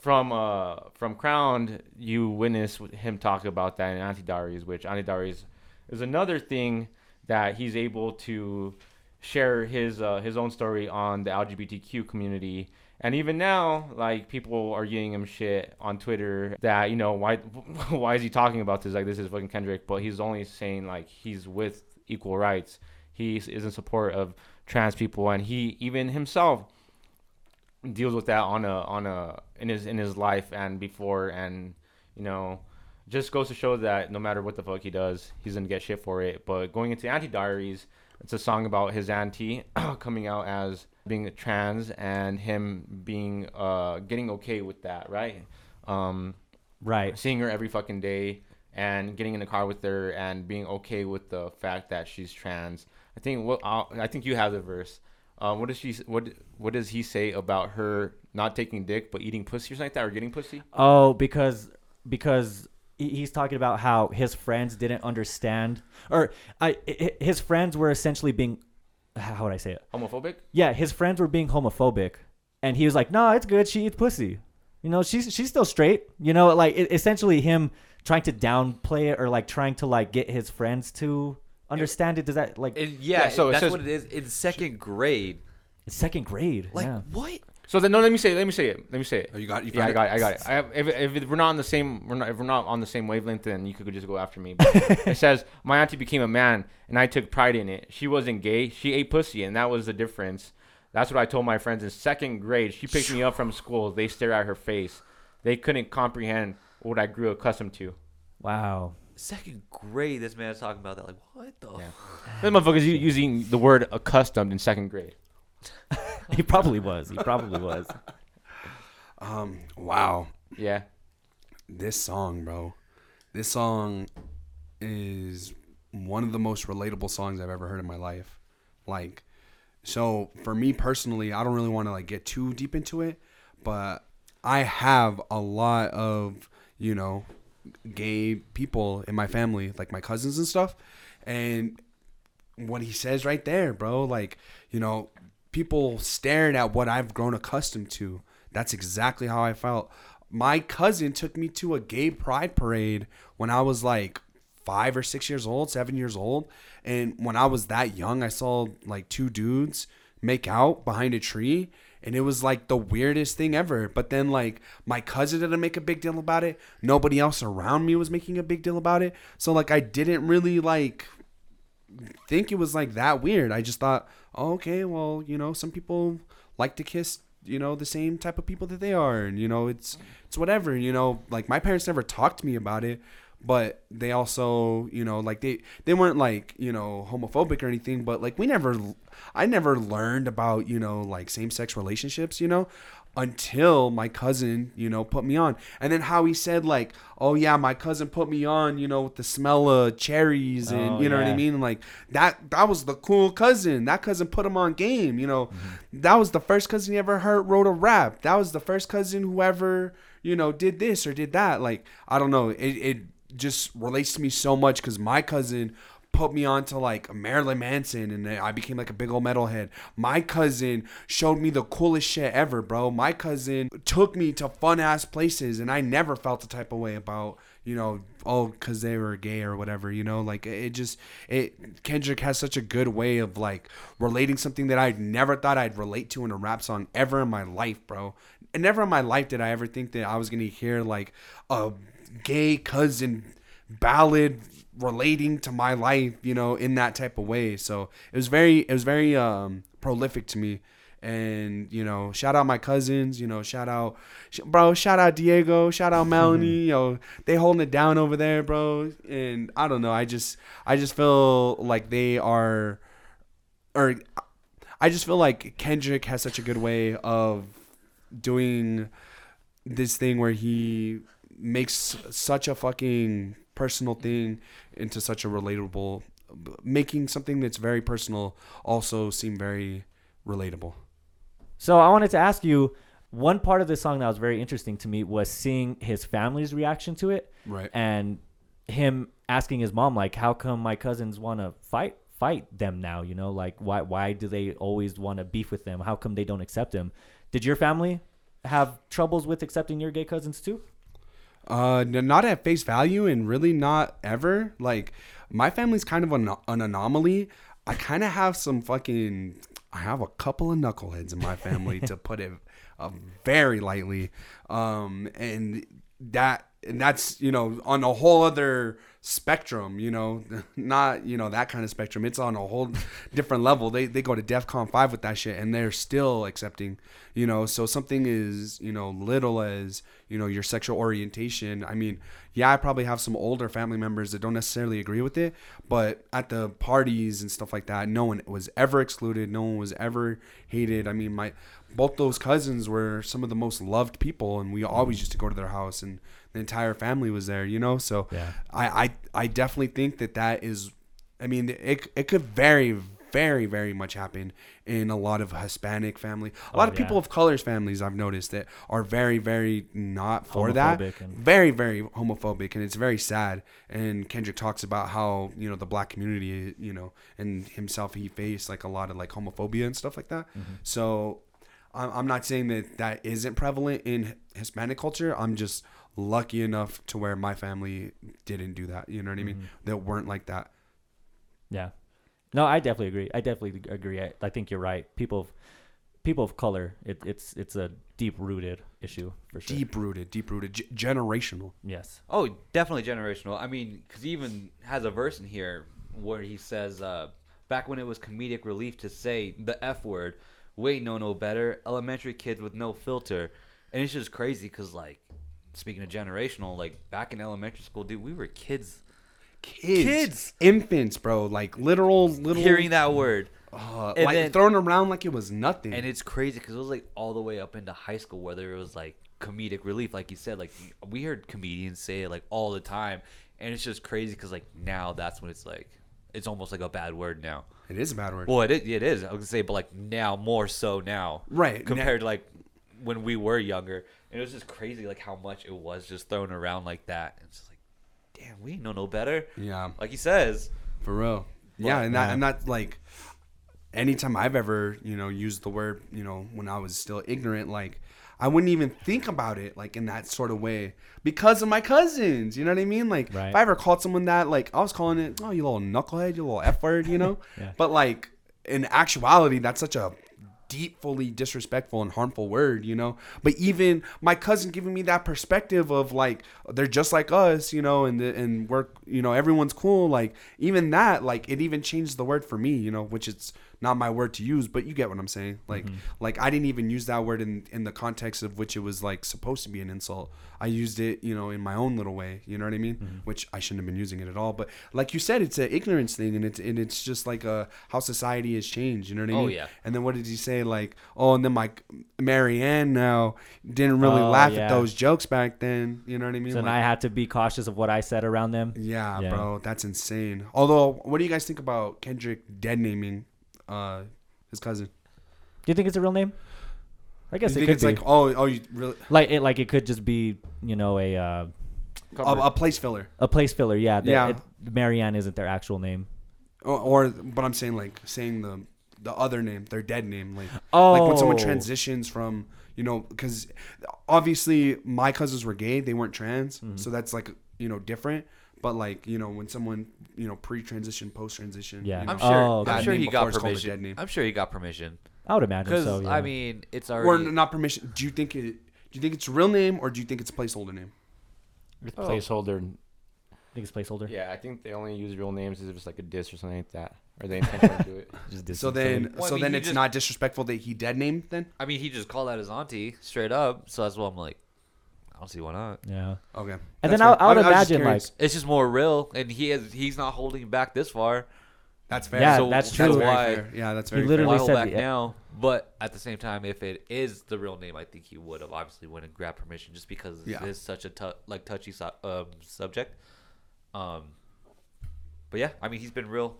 from uh from Crowned, you witness him talk about that in Auntie Diaries, which Auntie Diaries is another thing that he's able to share his uh, his own story on the LGBTQ community. And even now, like people are giving him shit on Twitter that you know why why is he talking about this? Like this is fucking Kendrick, but he's only saying like he's with equal rights. He is in support of trans people, and he even himself deals with that on a on a in his in his life and before and you know just goes to show that no matter what the fuck he does he's gonna get shit for it but going into Auntie Diaries it's a song about his auntie coming out as being trans and him being uh getting okay with that right um Right. seeing her every fucking day and getting in the car with her and being okay with the fact that she's trans. I think what I'll, I think you have the verse Um, what does she? What What does he say about her not taking dick but eating pussy or something like that, or getting pussy? Oh, because because he's talking about how his friends didn't understand, or I i- his friends were essentially being, how would I say it? Homophobic? Yeah, his friends were being homophobic, and he was like, "No, it's good. She eats pussy. You know, she's she's still straight. You know, like it, essentially him trying to downplay it or like trying to like get his friends to understand it. Does that like And yeah, Yeah, so that's says- what it is. In second grade, it's second grade? like yeah. what? So then, no. Let me say. it, Let me say it. Let me say it. Oh, you got you Yeah, I got it. I got it. I have, if, if we're not on the same, we're not, if we're not on the same wavelength, then you could just go after me. But it says my auntie became a man, and I took pride in it. She wasn't gay; she ate pussy, and that was the difference. That's what I told my friends in second grade. She picked me up from school. They stare at her face. They couldn't comprehend what I grew accustomed to. Wow. Second grade, this man's talking about that. Like what the? Yeah. This motherfucker's u- using the word accustomed in second grade. He probably was. He probably was. Um, wow, Yeah. this song, bro. This song is one of the most relatable songs I've ever heard in my life. Like, so for me personally, I don't really want to like get too deep into it, but I have a lot of you know gay people in my family, like my cousins and stuff, and what he says right there, bro. Like, you know, people staring at what I've grown accustomed to. That's exactly how I felt. My cousin took me to a gay pride parade when I was like five or six years old, seven years old. And when I was that young, I saw like two dudes make out behind a tree. And it was like the weirdest thing ever. But then, like, my cousin didn't make a big deal about it. Nobody else around me was making a big deal about it. So, like, I didn't really, like, think it was like that weird. I just thought, okay, well, you know, some people like to kiss, you know, the same type of people that they are, and you know, it's it's whatever. You know, like my parents never talked to me about it, but they also, you know, like they they weren't like you know homophobic or anything, but like we never, I never learned about you know like same sex relationships, you know. Until my cousin, you know, put me on, and then how he said like, "Oh yeah, my cousin put me on, you know, with the smell of cherries, and Oh, you know what I mean." Like that that was the cool cousin. That cousin put him on game, you know. Mm-hmm. That was the first cousin he ever heard wrote a rap. That was the first cousin who ever, you know, did this or did that. Like, I don't know. It it just relates to me so much cuz my cousin put me on to like Marilyn Manson and I became like a big old metalhead. My cousin showed me the coolest shit ever, bro. My cousin took me to fun ass places and I never felt the type of way about, you know, oh, cuz they were gay or whatever, you know? Like it just it Kendrick has such a good way of like relating something that I never thought I'd relate to in a rap song ever in my life, bro. And never in my life did I ever think that I was going to hear like a gay cousin ballad relating to my life, you know, in that type of way. So it was very, it was very um, prolific to me. And you know, shout out my cousins. You know, shout out, sh- bro. Shout out Diego. Shout out Melanie. you know, they holding it down over there, bro. And I don't know. I just, I just feel like they are, or I just feel like Kendrick has such a good way of doing this thing where he makes such a fucking personal thing into such a relatable making something that's very personal also seem very relatable. So I wanted to ask you one part of the song that was very interesting to me was seeing his family's reaction to it right. and him asking his mom like how come my cousins want to fight fight them now you know? Like why why do they always want to beef with them? How come they don't accept him did your family have troubles with accepting your gay cousins too Uh, not at face value, and really not ever. Like, my family's kind of an, an anomaly. I kind of have some fucking. I have a couple of knuckleheads in my family, to put it uh, very lightly. Um, and that and that's you know on a whole other spectrum. You know, not you know that kind of spectrum. It's on a whole different level. They they go to DefCon five with that shit, and they're still accepting. You know, so something is you know little as you know your sexual orientation. I mean, yeah, I probably have some older family members that don't necessarily agree with it, but at the parties and stuff like that, no one was ever excluded. No one was ever hated. I mean, my both those cousins were some of the most loved people, and we always mm-hmm. used to go to their house, and the entire family was there. You know, so Yeah. I I I definitely think that that is. I mean, it it could very very very much happen in a lot of Hispanic family. A Oh, lot of yeah. people of colors families I've noticed that are very very not for that. And- Very very homophobic and it's very sad. And Kendrick talks about how, you know, the black community, you know, and himself he faced like a lot of like homophobia and stuff like that. Mm-hmm. So I'm not saying that that isn't prevalent in Hispanic culture. I'm just lucky enough to where my family didn't do that. You know what I mean? Mm-hmm. That weren't like that. Yeah. No, I definitely agree. I definitely agree. I, I think you're right. People of people of color, it, it's it's a deep rooted issue for sure. Deep rooted, deep rooted, g- generational. Yes. Oh, definitely generational. I mean, because he even has a verse in here where he says, uh, back when it was comedic relief to say the F word, wait, no, no better, elementary kids with no filter. And it's just crazy because, like, speaking of generational, like, back in elementary school, dude, we were kids Kids, Kids. infants, bro, like literal little hearing that word. uh, and like then- thrown around like it was nothing. And it's crazy because it was, like, all the way up into high school, whether it was, like, comedic relief, like you said. Like, we heard comedians say it, like, all the time. And it's just crazy because, like, now that's when it's, like, it's almost like a bad word now. it is a bad word. Well, it is, it is. I was gonna say, but like now more so now, Right, Compared to like when we were younger, and it was just crazy, like how much it was just thrown around like that. And it's just like, damn, we know no better. yeah, Like he says, for real. Yeah, and that yeah. and that like anytime I've ever you know used the word you know when I was still ignorant, like I wouldn't even think about it like in that sort of way because of my cousins. You know what I mean? Like Right. if I ever called someone that, like I was calling it, oh, you little knucklehead, you little f word, you know. Yeah. But like in actuality, that's such a deeply disrespectful and harmful word, you know. But even my cousin giving me that perspective of like they're just like us, you know, and and we're you know everyone's cool. Like even that, like it even changed the word for me, you know, which it's not my word to use, but you get what I'm saying. Like like I didn't even use that word in in the context of which it was like supposed to be an insult. I used it, you know, in my own little way. You know what I mean? Which I shouldn't have been using it at all. But like you said, it's an ignorance thing, and it's and it's just like uh how society has changed. You know what I mean? Oh, mean? yeah. And then what did he say? Like, oh, and then my Marianne now didn't really Oh, laugh yeah. at those jokes back then. You know what I mean? So then Like, I had to be cautious of what I said around them. yeah, Yeah. bro, that's insane. Although, what do you guys think about Kendrick dead naming uh his cousin? Do you think it's a real name? I guess you it could it's be. like, oh, oh, you really like it like it could just be you know a uh, a, a place filler, a place filler. Yeah. that Yeah. It, Marianne isn't their actual name. or, or but I'm saying like saying the the other name, their dead name, like Oh. like when someone transitions from you know because obviously my cousins were gay, they weren't trans, Mm-hmm. so that's like you know different. But like you know when someone you know pre-transition, post-transition, Yeah. you know, I'm sure, Oh, okay. I'm sure Name he before got it's called a dead permission. name. I'm sure he got permission I would imagine because so. Yeah. I mean it's or already not permission. Do you think it? Do you think it's real name or do you think it's a placeholder name? It's Oh. placeholder. I think it's placeholder. Yeah, I think they only use real names if it's like a diss or something like that, or they intentionally do it. Just did So then, silly- Well, I so mean, then he it's just- not disrespectful that he dead named then. I mean he just called out his auntie straight up, so that's why I'm like, I don't see why not. yeah. Okay. And That's then I, fair. I would I was just imagine like curious. It's just more real, and he is he's not holding back this far. That's fair. Yeah, So that's that's true. very why- fair. Yeah, that's He very literally Why fair. hold said back the- now? But at the same time, if it is the real name, I think he would have obviously went and grabbed permission just because Yeah. it is such a tou- like touchy su- um, subject. Um, but yeah, I mean he's been real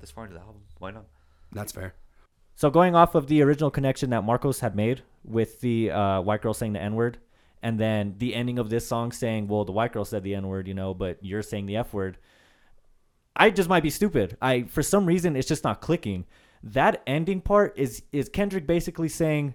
this far into the album. Why not? That's fair. So going off of the original connection that Marcos had made with the uh, white girl saying the N word, and then the ending of this song saying, "Well, the white girl said the N word, you know, but you're saying the F word." I just might be stupid. I for some reason it's just not clicking. That ending part is is Kendrick basically saying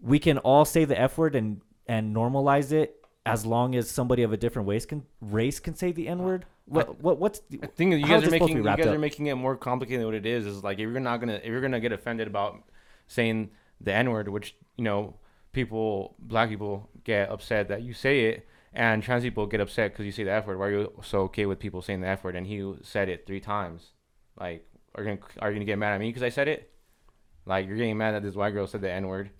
we can all say the F word and and normalize it as long as somebody of a different race can race can say the N word. What what what's the, I think that you guys are this supposed to making you guys up? are making it more complicated than what it is. Is like if you're not gonna if you're gonna get offended about saying the N word, which you know people black people get upset that you say it, and trans people get upset because you say the F word. Why are you so okay with people saying the F word? And he said it three times. Like are you gonna are you gonna get mad at me because I said it? Like you're getting mad that this white girl said the N word,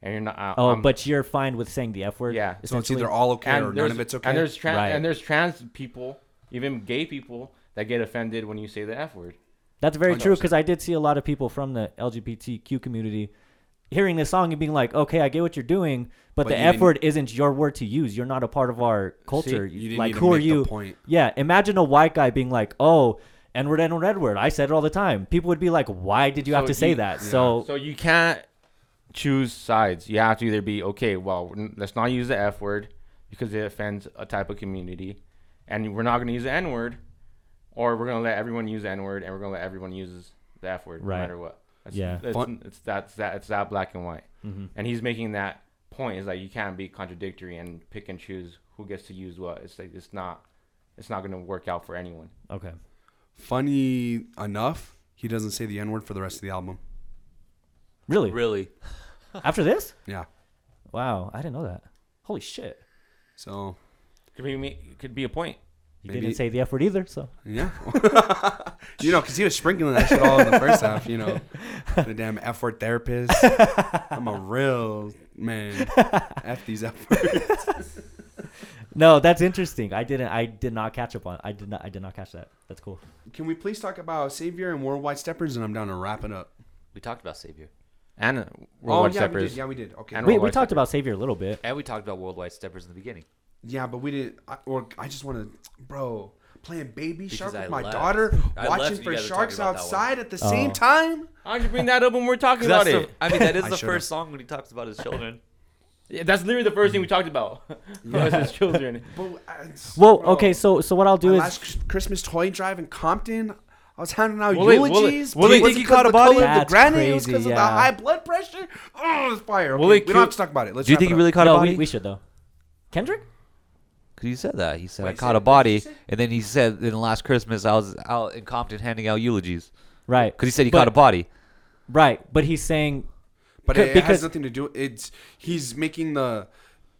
and you're not. I- Oh, I'm- but you're fine with saying the F word. Yeah. So it's essentially? either all okay or none of it's okay. And there's trans Right. and there's trans people, even gay people, that get offended when you say the F word. That's very true 100%. because I did see a lot of people from the LGBTQ community hearing this song and being like, "Okay, I get what you're doing, but, But the you F didn't- word isn't your word to use. You're not a part of our culture. you didn't like, need to who are make the you? point. Yeah, imagine a white guy being like, "Oh, N-word, N-word, N-word. I said it all the time. People would be like, "Why did you have So to say you- that?" yeah. So So you can't choose sides. You have to either be okay. Well, n- let's not use the F word because it offends a type of community, and we're not going to use the N word, or we're going to let everyone use the N word, and we're going to let everyone use the F word, Right. no matter what. That's, Yeah. it's, Fun- it's that's that it's that black and white, Mhm. and he's making that point is like you can't be contradictory and pick and choose who gets to use what. It's like it's not it's not going to work out for anyone. okay, Funny enough, he doesn't say the N word for the rest of the album. really? Really? After this? Yeah. Wow, I didn't know that. Holy shit! So Could be me- could be a point. You Maybe- didn't say the F word either, so yeah, you know, because he was sprinkling that shit all in the first half. You know, the damn F word therapist. I'm a real man. F these F words. no, that's interesting. I didn't. I did not catch up on. I did not. I did not catch that. That's cool. Can we please talk about Savior and Worldwide Steppers? And I'm down to wrap it up. We talked about Savior. And uh, oh Worldwide yeah, we Steppers. did. Yeah, we did. Okay. And We, we talked Steppers. about Savior a little bit. And we talked about Worldwide Steppers in the beginning. Yeah, but we didn't. I, or I just want to, bro, playing Baby Because Shark with I my left. daughter, I left watching and you for guys were sharks talking about that one. outside at the Oh. same time. Why'd you bring that up when we're talking about that's it? the, I mean, that is I the should've. first song when he talks about his children. Yeah, that's literally the first thing we talked about. was his children. But, uh, it's- Well, bro, okay. So so what I'll do my is last Chris- Christmas toy drive in Compton. I was handing out Will it- eulogies. will but it- wasn't think he 'cause caught of a the body? color of the That's granite. It was crazy, because of the yeah. high blood pressure. Oh, it's fire. Okay, Will we it don't have kill- to talk about it. Let's Do you wrap think it he up. really caught a no, body? we, we should though. Kendrick? Because he said that. He said, Wait, I caught it- a what did he body. And then he said, in last Christmas, I was out in Compton handing out eulogies. Right. Because he said he But- caught a body. Right, but he's saying But C- it, it because- has nothing to do. It's he's making the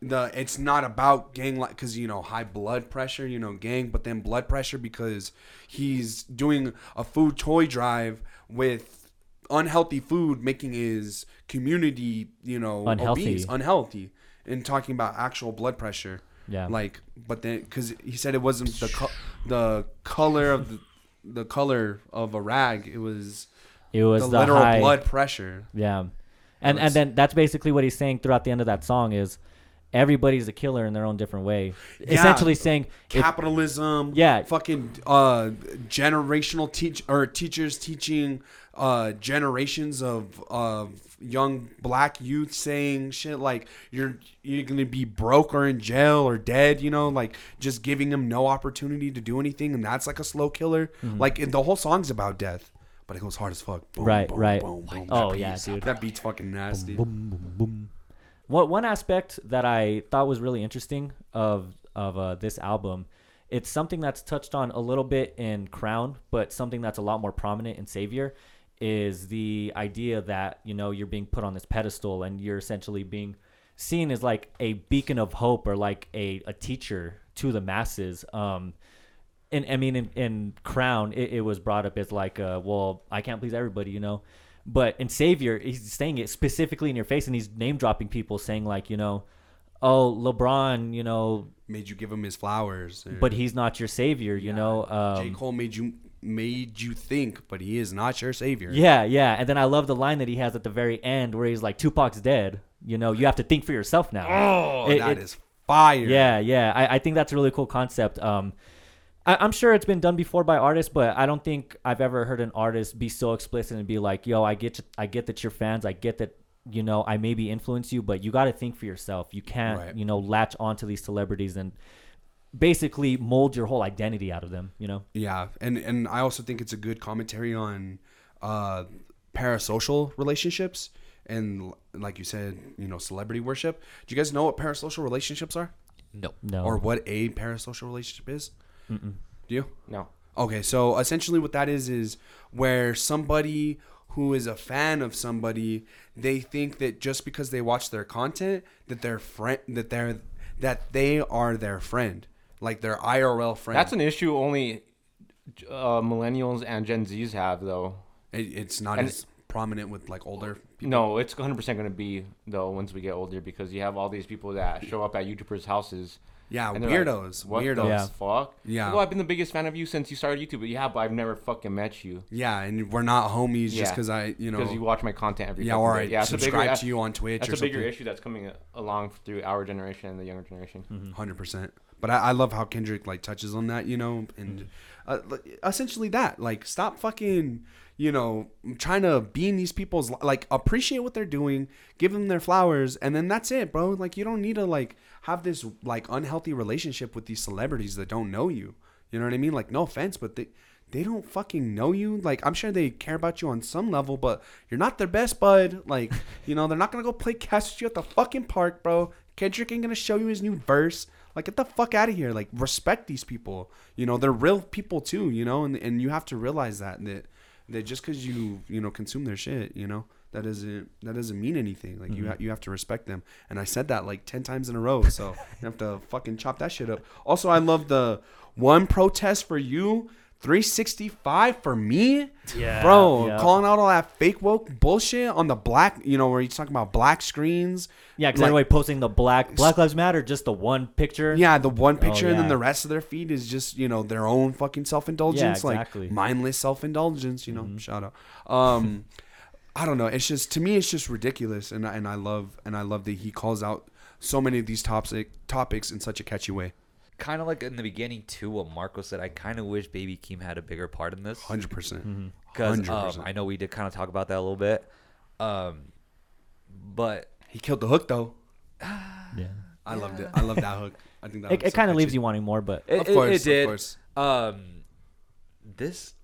the. It's not about gang like because you know high blood pressure, you know gang, but then blood pressure because he's doing a food toy drive with unhealthy food, making his community you know Unhealthy. obese, unhealthy, and talking about actual blood pressure. Yeah. Like, but then because he said it wasn't the co- the color of the the color of a rag. It was it was the, the, literal high, blood pressure. Yeah, and and then that's basically what he's saying throughout the end of that song is everybody's a killer in their own different way. Yeah. Essentially saying if, capitalism. Yeah. fucking uh, generational teach or teachers teaching uh, generations of of young black youth saying shit like you're you're gonna be broke or in jail or dead. You know, like just giving them no opportunity to do anything, and that's like a slow killer. Like the whole song's about death, but it goes hard as fuck. Boom, Right, boom, right. boom, boom. Oh, yeah, dude. That beat's fucking nasty. boom, boom, boom. What one aspect that I thought was really interesting of of uh, this album, it's something that's touched on a little bit in Crown, but something that's a lot more prominent in Savior, is the idea that you know you're being put on this pedestal and you're essentially being seen as like a beacon of hope or like a, a teacher to the masses. Um, and I mean, in, in Crown, it, it was brought up as like, uh, well, I can't please everybody, you know. But in Savior, he's saying it specifically in your face, and he's name dropping people, saying like, you know, oh, LeBron, you know, Made you give him his flowers, but he's not your savior, you know. J Um, Cole made you made you think, but he is not your savior. yeah, yeah. And then I love the line that he has at the very end where he's like, Tupac's dead. You know, you have to think for yourself now. Oh, It- that it- is fire. Yeah, yeah. I, I think that's a really cool concept. Um, I, I'm sure it's been done before by artists, but I don't think I've ever heard an artist be so explicit and be like, "Yo, I get, you, I get that you're fans. I get that, you know, I maybe influence you, but you got to think for yourself. You can't, Right. you know, latch onto these celebrities and basically mold your whole identity out of them. You know? Yeah, and and I also think it's a good commentary on uh, parasocial relationships and, like you said, you know, celebrity worship. Do you guys know what parasocial relationships are, No. No. or what a parasocial relationship is? Mm-mm. Do you? No. Okay, so essentially what that is is where somebody who is a fan of somebody, they think that just because they watch their content that their friend that they're that they are their friend, like their IRL friend. That's an issue only uh, millennials and Gen Zs have, though. It, it's not And- as prominent with like older people. No, it's 100% going to be, though, once we get older, because you have all these people that show up at YouTubers' houses. Yeah, and they're like, weirdos, what weirdos. the Yeah. fuck? Yeah. Well, I've been the biggest fan of you since you started YouTube. But yeah, but I've never fucking met you. Yeah, and we're not homies just because I, you know, Because you watch my content every yeah, fucking or. I yeah, it's a bigger- subscribe to you on Twitch That's or a bigger issue that's coming along through our generation and the younger generation. Mm-hmm. Hundred percent. But I, I love how Kendrick like touches on that, you know, and uh, essentially that like stop fucking you know trying to be in these people's like appreciate what they're doing, give them their flowers, and then that's it, bro. Like you don't need to like have this like unhealthy relationship with these celebrities that don't know you. You know what I mean? Like no offense, but they they don't fucking know you. Like I'm sure they care about you on some level, but you're not their best bud. Like you know they're not gonna go play catch with you at the fucking park, bro. Kendrick ain't gonna show you his new verse. Like get the fuck out of here. Like respect these people. You know they're real people too. You know, and and you have to realize that that that just because you you know consume their shit, you know that doesn't that doesn't mean anything. Like you mm-hmm. ha- you have to respect them. And I said that like ten times in a row. So you have to fucking chop that shit up. Also, I love the one protest for you. 365 for me, Yeah, bro. yeah. Calling out all that fake woke bullshit on the black, you know, where he's talking about black screens. Yeah, because Like- everybody posting the black Black Lives Matter, just the one picture. Yeah, the one picture and then Oh, the rest of their feed is just you know their own fucking self indulgence, Yeah, exactly. like mindless self indulgence. You know, Mm-hmm. shout out. Um, I don't know. It's just to me, it's just ridiculous, and I- and I love and I love that he calls out so many of these topic topics in such a catchy way. Kind of like in the beginning too, what Marco said. I kind of wish Baby Keem had a bigger part in this. Hundred percent. Mm-hmm. because um. I know we did kind of talk about that a little bit. Um, but He killed the hook though. yeah. I loved it. I love that hook. I think that It, it so kind of leaves you wanting more, but it, Of it- course, it of did. course. Um, this,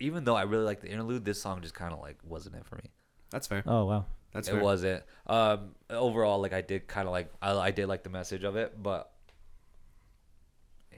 even though I really like the interlude, this song just kind of like wasn't it for me. That's fair. oh wow. That's it fair. wasn't. Um, overall, like I did kind of like I, I did like the message of it, but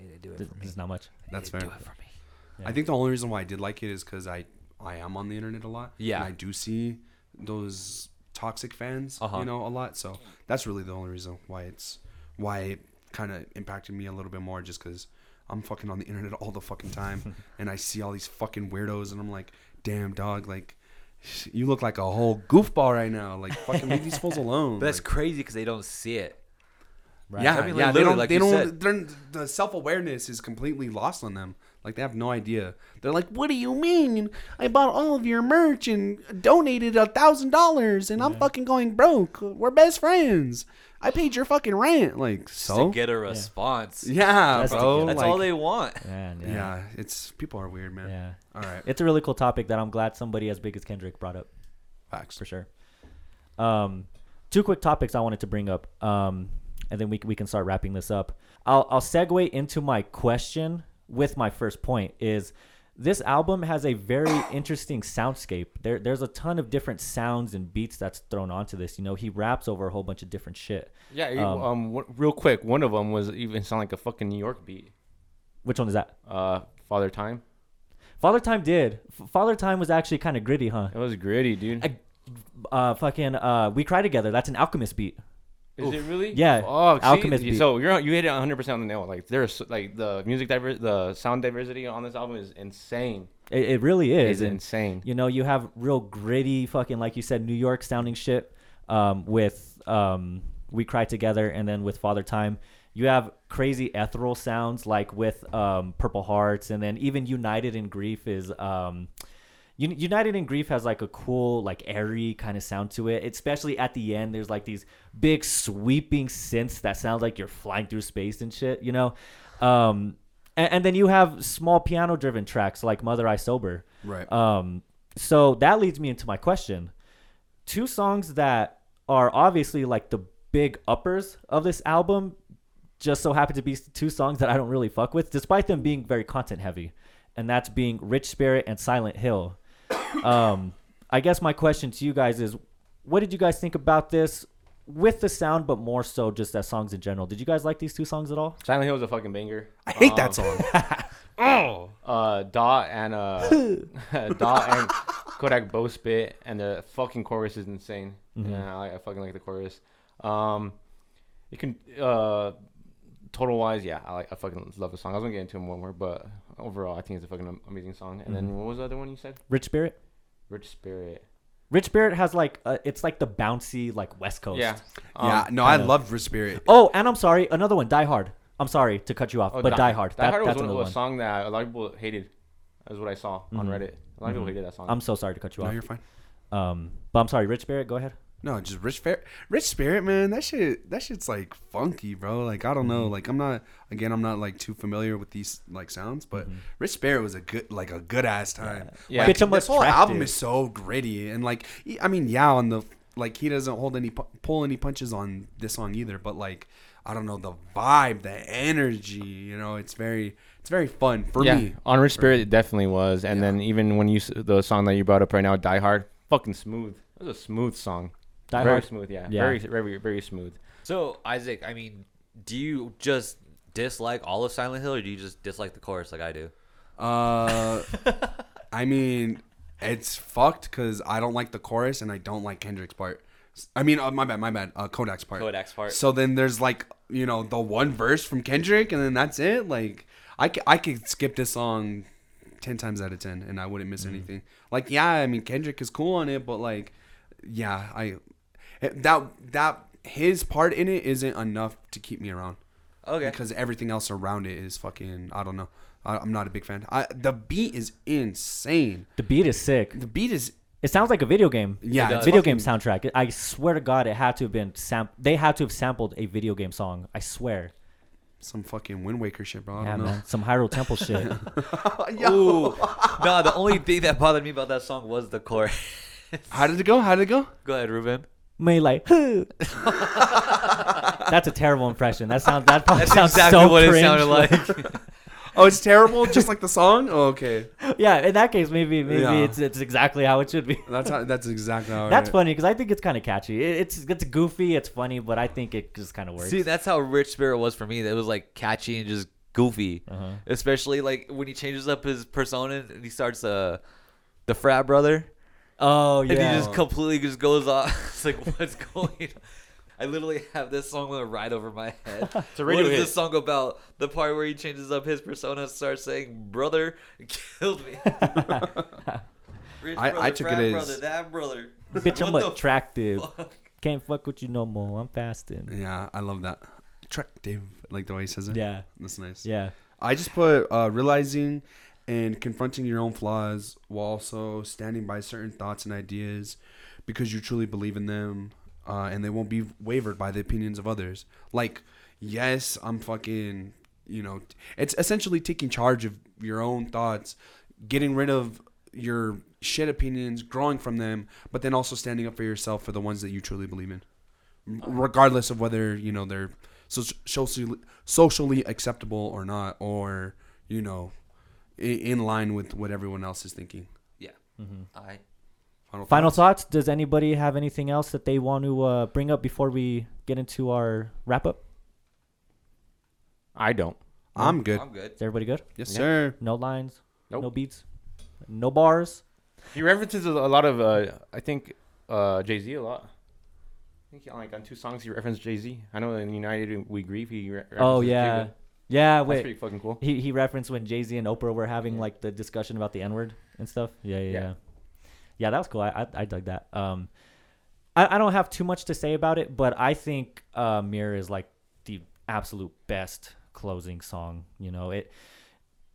it didn't do it Th- for me. There's not much. That's didn't fair. Do it for me. I think the only reason why I did like it is because I I am on the internet a lot. Yeah. And I do see those toxic fans, Uh-huh. you know, a lot. So that's really the only reason why it's why it kind of impacted me a little bit more, just because I'm fucking on the internet all the fucking time, and I see all these fucking weirdos, and I'm like, damn dog, like. You look like a whole goofball right now. Like fucking leave these fools alone. But that's Like, crazy because they don't see it. Right. yeah, I mean, like, yeah. They don't. like they don't. said. they're- The self awareness is completely lost on them. Like they have no idea. They're like, "What do you mean? I bought all of your merch and donated a thousand dollars, and I'm fucking going broke. We're best friends. I paid your fucking rent. Like so. to get a response. yeah, That's bro. That's like- all they want. Man, Yeah. yeah. it's people are weird, man. Yeah. All right, It's a really cool topic that I'm glad somebody as big as Kendrick brought up facts. for sure. Um, two quick topics I wanted to bring up, um, and then we we can start wrapping this up. I'll I'll segue into my question with my first point is this album has a very interesting soundscape. There there's a ton of different sounds and beats that's thrown onto this. You know, he raps over a whole bunch of different shit. Yeah, Um, um, what, real quick, one of them was even sound like a fucking New York beat. Which one is that? Uh, Father Time. Father Time did. F- Father Time was actually kind of gritty, huh? It was gritty, dude. I- uh, fucking uh, we cry together. That's an Alchemist beat. Is it really? Yeah, Oh, Alchemist see, beat. So you're you hit it 100 percent on the nail. Like there's like the music diver, the sound diversity on this album is insane. It, it really is. And- insane. You know, you have real gritty, fucking like you said, New York sounding shit. Um, with um, we cry together, and then with Father Time, you have crazy ethereal sounds like with um, Purple Hearts, and then even United in Grief is um, United in Grief has like a cool, like airy kind of sound to it. Especially at the end, there's like these big sweeping synths that sound like you're flying through space and shit. You know, um, and, and then you have small piano-driven tracks like Mother I Sober. Right. Um, so that leads me into my question. Two songs that are obviously like the big uppers of this album just so happen to be two songs that I don't really fuck with, despite them being very content heavy. And that's being Rich Spirit and Silent Hill. Um, I guess my question to you guys is what did you guys think about this with the sound, but more so just as songs in general? Did you guys like these two songs at all? Silent Hill is a fucking banger. I hate Um, that song. oh. Uh, Dot and uh, Dot and Kodak both spit, and the fucking chorus is insane. Mhm. Yeah, I, I fucking like the chorus. Um, you can uh, total wise, yeah, I like I fucking love the song. I was gonna get into it more, but overall, I think it's a fucking am- amazing song. And then Mhm. what was the other one you said? Rich Spirit? Rich Spirit. Rich Spirit has like uh, it's like the bouncy like West Coast. Yeah. yeah. Um, No, I kinda- loved Rich Spirit. Oh, and I'm sorry, another one, Die Hard. I'm sorry to cut you off, oh, but Die, Hard. Die That, Hard was that's one, another a song that a lot of people hated. That's what I saw on Mhm. Reddit. A lot of people Mhm. hated that song. I'm so sorry to cut you No, off. you're fine. Um, but I'm sorry, Rich Spirit. Go ahead. No, just Rich Spirit. Rich Spirit, man. That shit. That shit's like funky, bro. Like I don't Mm-hmm. know. Like I'm not. Again, I'm not like too familiar with these like sounds, but Mm-hmm. Rich Spirit was a good, like a good ass time. Yeah. Like, Bitch, I'm this whole attractive. album is so gritty and like I mean, yeah, on the like he doesn't hold any pull any punches on this song either, but like I don't know the vibe, the energy. You know, it's very it's very fun for yeah, me. on Rich Spirit it definitely was. And Yeah. then even when you the song that you brought up right now, Die Hard, fucking smooth. It was a smooth song. Die very Hard. smooth, yeah. Yeah. Very very very smooth. So Isaac, I mean, do you just dislike all of Silent Hill, or do you just dislike the chorus like I do? Uh, I mean, it's fucked because I don't like the chorus and I don't like Kendrick's part. I mean, uh, my bad, my bad. Uh, Kodak's part. Kodak's part. So then there's like you know the one verse from Kendrick and then that's it. Like I c- I could skip this song ten times out of ten and I wouldn't miss Mm-hmm. anything. Like yeah, I mean Kendrick is cool on it, but like yeah, I Eh, that that his part in it isn't enough to keep me around Okay. because everything else around it is fucking. I don't know. I, I'm not a big fan. I, the beat is insane. The beat is sick. The beat is It sounds like a video game. yeah, it's video fucking- game soundtrack. I swear to God, it had to have been sam. They had to have sampled a video game song. I swear. Some fucking Wind Waker shit, bro. I Yeah, don't know. man. Some Hyrule Temple shit. Ooh. no, the only thing that bothered me about that song was the chorus. How did it go? How did it go? Go ahead, Ruben. May like. That's a terrible impression. That sounds. That probably That's sounds exactly so what it sounded like. Oh, it's terrible, just like the song. Oh, okay, yeah, in that case, maybe maybe Yeah. it's it's exactly how it should be. that's how, that's exactly how. That's it- funny because I think it's kind of catchy. It, it's it's goofy, it's funny, but I think it just kind of works. See, that's how Rich Spirit was for me. It was like catchy and just goofy. Uh-huh. Especially like when he changes up his persona and he starts uh the frat brother. Oh And yeah. he just completely just goes off. It's like what's going on? I literally have this song right over my head. a what radio is hit. this song about? The part where he changes up his persona and starts saying, Brother killed me. Rich I- I brother, took frat it as- brother, that brother. Bitch, I'm What the attractive. fuck? Can't fuck with you no more. I'm fasting. Yeah, I love that. Attractive, like the way he says it. Yeah. that's nice. Yeah. I just put uh, realizing and confronting your own flaws while also standing by certain thoughts and ideas because you truly believe in them uh, and they won't be wavered by the opinions of others. Like, yes, I'm fucking, you know, it's essentially taking charge of your own thoughts, getting rid of your shit opinions, growing from them, but then also standing up for yourself for the ones that you truly believe in, regardless of whether, you know, they're so socially socially acceptable or not, or you know, in, in line with what everyone else is thinking. Yeah. Mm-hmm. I Final thoughts? Does anybody have anything else that they want to uh, bring up before we get into our wrap up? I don't. I'm good. I'm good. Is everybody good? Yes, Yeah. sir. No lines? Nope. No beats? No bars? He references a a lot of uh I think uh Jay Z a lot. I think he, like on two songs he referenced Jay Z. I know in United We Grieve he re- references Oh Jay-Z. Yeah. Yeah, That's wait. pretty fucking cool. He he referenced when Jay Z and Oprah were having Yeah. like the discussion about the N word and stuff. Yeah, yeah, yeah. Yeah. Yeah, that was cool. I I, I dug that. Um, I I don't have too much to say about it, but I think uh, Mirror is like the absolute best closing song. You know, it.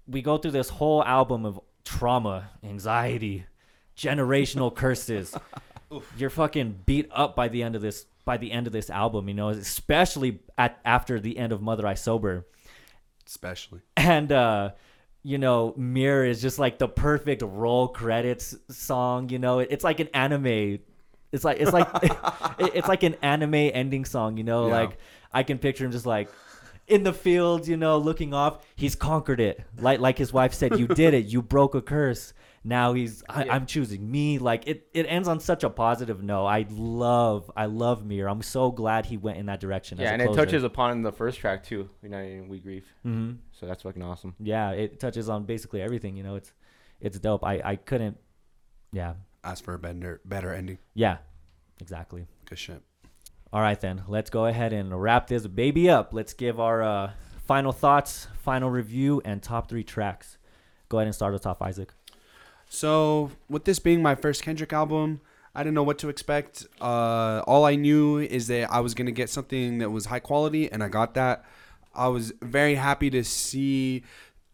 We go through this whole album of trauma, anxiety, generational curses. You're fucking beat up by the end of this by the end of this album. You know, especially at after the end of Mother I Sober Especially. and uh you know mirror is just like the perfect roll credits song you know? It's like an anime. It's like it's like it's like an anime ending song you know? Yeah. like i can picture him just like in the fields you know looking off. He's conquered it. Like like his wife said you did it. You broke a curse now he's I, Yeah. i'm choosing me like it it ends on such a positive note i love i love mir i'm so glad he went in that direction Yeah, and it touches upon the first track too. United We Grieve. hmm So that's fucking awesome. yeah it touches on basically everything you know it's it's dope i i couldn't yeah Ask for a better better ending. yeah exactly Good shit. all right then let's go ahead and wrap this baby up let's give our uh final thoughts final review and top three tracks go ahead and start us off isaac So, with this being my first Kendrick album, I didn't know what to expect. Uh, all I knew is that I was gonna get something that was high quality, and I got that. I was very happy to see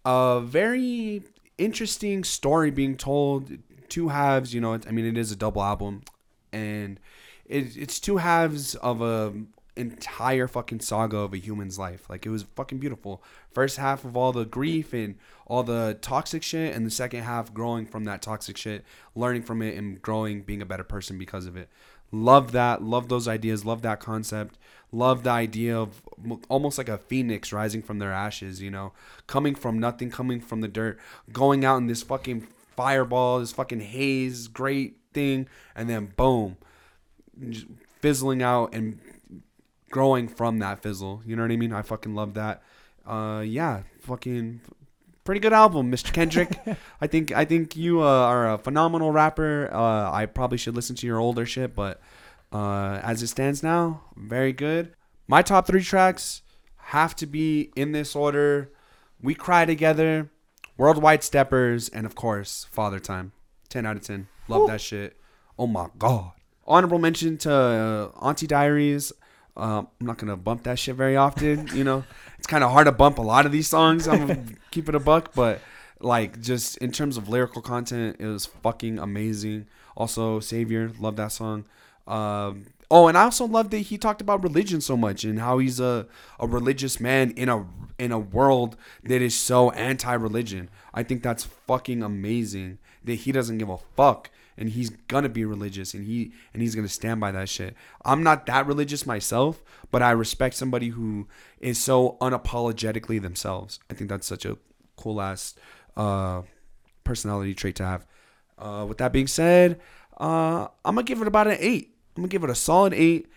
a very interesting story being told. Two halves, you know. I mean, it is a double album, and it, it's two halves of a entire fucking saga of a human's life. Like it was fucking beautiful. First half of all the grief and all the toxic shit, and the second half growing from that toxic shit, learning from it, and growing, being a better person because of it. Love that. Love those ideas. Love that concept. Love the idea of almost like a phoenix rising from their ashes. You know, coming from nothing, coming from the dirt, going out in this fucking fireball, this fucking haze, great thing, and then boom, fizzling out and growing from that fizzle. You know what I mean? I fucking love that. Uh, yeah, fucking pretty good album, Mr. Kendrick. I think I think you uh, are a phenomenal rapper. Uh, I probably should listen to your older shit, but uh, as it stands now, very good. My top three tracks have to be in this order: "We Cry Together," "Worldwide Steppers," and of course, "Father Time." Ten out of ten. Love that shit. Oh my god. Honorable mention to uh, Auntie Diaries. Um, I'm not gonna bump that shit very often. You know, it's kind of hard to bump a lot of these songs. I'm gonna keep it a buck, but like just in terms of lyrical content, it was fucking amazing. Also, Savior, love that song. Um, oh, and I also love that he talked about religion so much and how he's a, a religious man in a in a world that is so anti-religion. I think that's fucking amazing that he doesn't give a fuck and he's gonna be religious and he and he's gonna stand by that shit. I'm not that religious myself, but I respect somebody who is so unapologetically themselves. I think that's such a cool ass uh, personality trait to have. Uh, with that being said, uh, I'm gonna give it about an eight. I'm gonna give it a solid eight.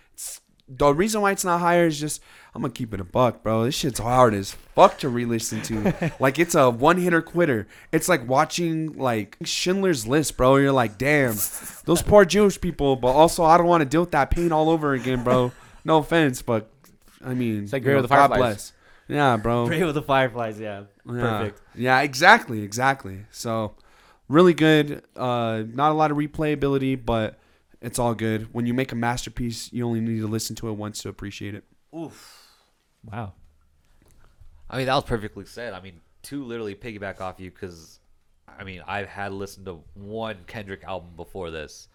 It's, the reason why it's not higher is just I'm gonna keep it a buck, bro. This shit's hard as fuck to re-listen to. like it's a one-hitter quitter. It's like watching like Schindler's List, bro. You're like, damn, those poor Jewish people. But also, I don't want to deal with that pain all over again, bro. No offense, but I mean, like you Grave know, with the God Fireflies. bless. Yeah, bro. Pray with the Fireflies. Yeah. Yeah. Perfect. Yeah, exactly, exactly. So, really good. Uh, not a lot of replayability, but it's all good. When you make a masterpiece, you only need to listen to it once to appreciate it. Oof. Wow. I mean, that was perfectly said. I mean, to literally piggyback off you, because I mean, I've had listened to one Kendrick album before this,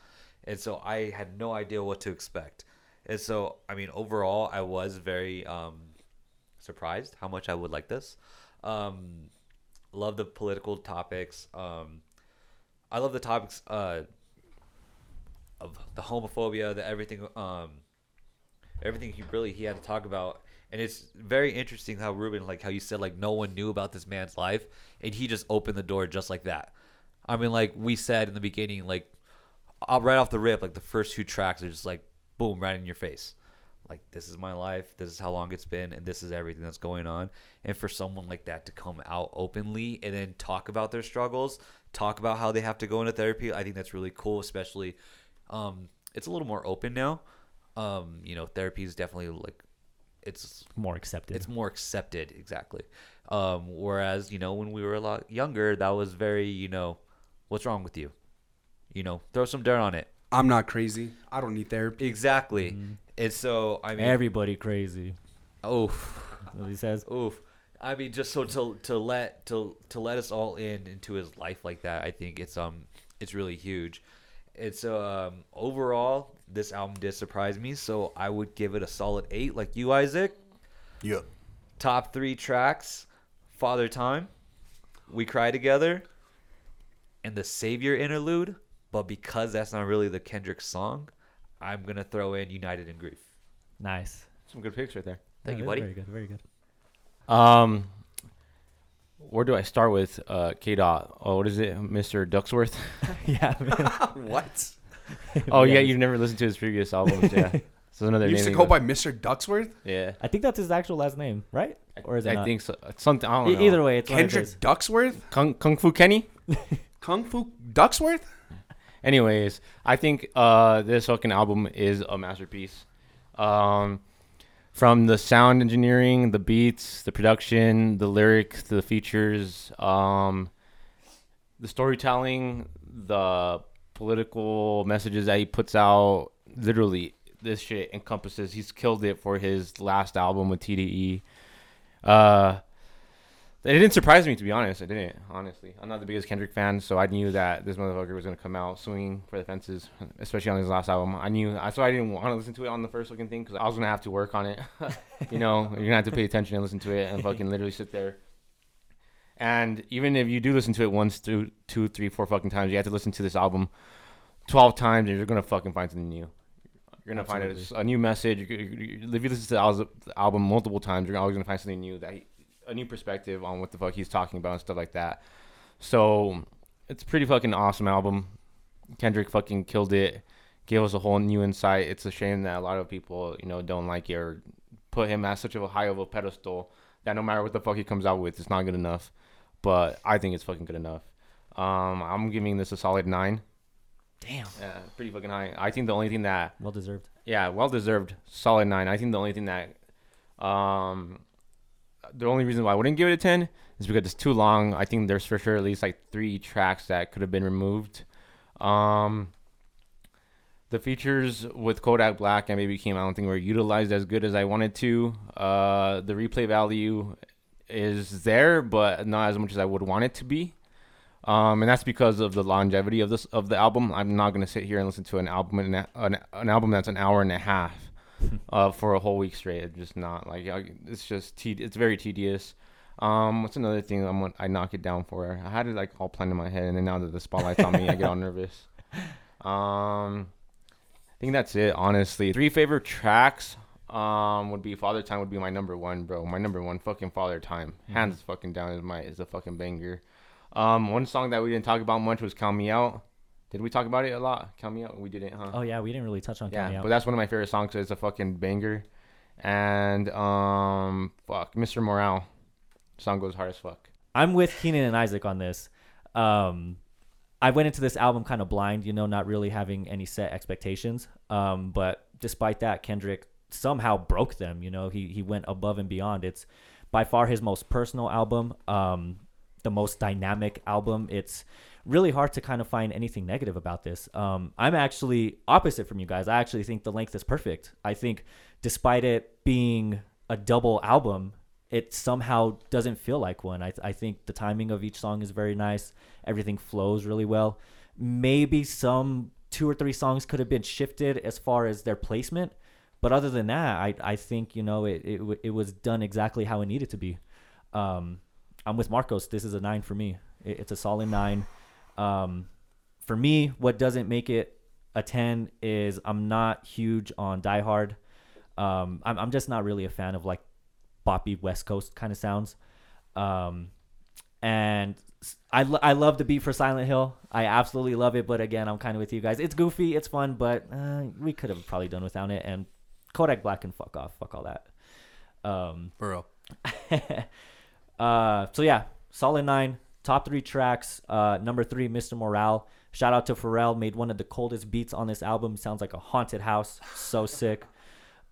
and so I had no idea what to expect. And so, I mean, overall, I was very um, surprised how much I would like this. Um, love the political topics. Um, I love the topics uh, of the homophobia, the everything. Um, everything he really he had to talk about. And it's very interesting how ruben like how you said like no one knew about this man's life and he just opened the door just like that. I mean like we said in the beginning like uh, right off the rip like the first two tracks are just like boom right in your face. Like this is my life this is how long it's been and this is everything that's going on. And for someone like that to come out openly and then talk about their struggles talk about how they have to go into therapy i think that's really cool especially um it's a little more open now um you know therapy is definitely like it's More accepted. it's more accepted exactly um whereas you know when we were a lot younger that was very you know what's wrong with you you know throw some dirt on it I'm not crazy. I don't need therapy. exactly and so i mean Everybody crazy. oh That's he says. Oof. I mean, just so to to let to to let us all in into his life like that, I think it's um it's really huge. It's um overall this album did surprise me, so I would give it a solid eight, like you, Isaac. Yeah. Top three tracks: Father Time, We Cry Together, and the Savior interlude. But because that's not really the Kendrick song, I'm gonna throw in United in Grief. Nice. Some good picks right there. Thank Yeah, you, buddy. Very good. Very good. Um, where do I start with? Uh, K Dot. Oh, what is it, Mr. Ducksworth? yeah. What? oh yeah, Yeah. you've never listened to his previous albums. Yeah, so another You used to name. go by Mr. Ducksworth? Yeah, I think that's his actual last name, right? Or is it I not? think so. Something. I don't know. Either way, it's one of Kendrick his. Ducksworth? Kung Kung Fu Kenny. Kung Fu Ducksworth? Anyways, I think uh, this fucking album is a masterpiece. Um, from the sound engineering, the beats, the production, the lyrics, the features, um, the storytelling, the political messages that he puts out. Literally, this shit encompasses. He's killed it for his last album with TDE. Uh, It didn't surprise me to be honest. I didn't honestly. I'm not the biggest Kendrick fan, so I knew that this motherfucker was gonna come out swinging for the fences, especially on his last album. I knew. I so I didn't want to listen to it on the first fucking thing because I was gonna have to work on it. you know, you're gonna have to pay attention and listen to it and fucking literally sit there. And even if you do listen to it once, through two, three, four fucking times, you have to listen to this album twelve times, and you're gonna fucking find something new. You're gonna find it Absolutely. a new message. If you listen to the album multiple times, you're always gonna find something new that a new perspective on what the fuck he's talking about and stuff like that. So it's a pretty fucking awesome album. Kendrick fucking killed it. Gave us a whole new insight. It's a shame that a lot of people, you know, don't like it or put him at such of a high of a pedestal that no matter what the fuck he comes out with, it's not good enough. But I think it's fucking good enough. Um, I'm giving this a solid nine. Damn. Yeah, pretty fucking high. I think the only thing that Well deserved. yeah, well deserved, solid nine. I think the only thing that, um, the only reason why I wouldn't give it a ten is because it's too long. I think there's for sure at least like three tracks that could have been removed. Um, the features with Kodak Black and Baby Keem, I don't think were utilized as good as I wanted to. Uh, the replay value is there, but not as much as I would want it to be. Um, and that's because of the longevity of this of the album. I'm not gonna sit here and listen to an album an, an album that's an hour and a half uh, for a whole week straight. It's just not like it's just te- it's very tedious. Um, what's another thing I'm I knock it down for? I had it like all planned in my head, and then now that the spotlight's on me, I get all nervous. Um, I think that's it. Honestly, three favorite tracks. Um, would be Father Time would be my number one, bro. My number one fucking Father Time, hands is fucking down is my is a fucking banger. Um, one song that we didn't talk about much was "Count Me Out." Did we talk about it a lot? "Count Me Out." We didn't, huh? Oh yeah, we didn't really touch on yeah, Out. but that's one of my favorite songs. It's a fucking banger. And um, fuck, Mr. Morale, song goes hard as fuck. I'm with Keenan and Isaac on this. Um, I went into this album kind of blind, you know, not really having any set expectations. Um, but despite that, Kendrick somehow broke them. You know, he he went above and beyond. It's by far his most personal album, um, the most dynamic album. It's really hard to kind of find anything negative about this. Um, I'm actually opposite from you guys. I actually think the length is perfect. I think, despite it being a double album, it somehow doesn't feel like one. I, I think the timing of each song is very nice. Everything flows really well. Maybe some two or three songs could have been shifted as far as their placement, but other than that, I, I think you know it, it it was done exactly how it needed to be. Um, I'm with Marcos. This is a nine for me. It, it's a solid nine. Um, for me, what doesn't make it a 10 is I'm not huge on Die Hard. Um, I'm, I'm just not really a fan of like boppy West Coast kind of sounds. Um, and I, lo- I love the beat for Silent Hill. I absolutely love it. But again, I'm kind of with you guys. It's goofy, it's fun, but uh, we could have probably done without it. And Kodak Black can fuck off. Fuck all that. Um, For real. uh, so yeah, solid nine. Top three tracks. Uh, number three, Mr. Morale. Shout out to Pharrell. Made one of the coldest beats on this album. Sounds like a haunted house. So sick.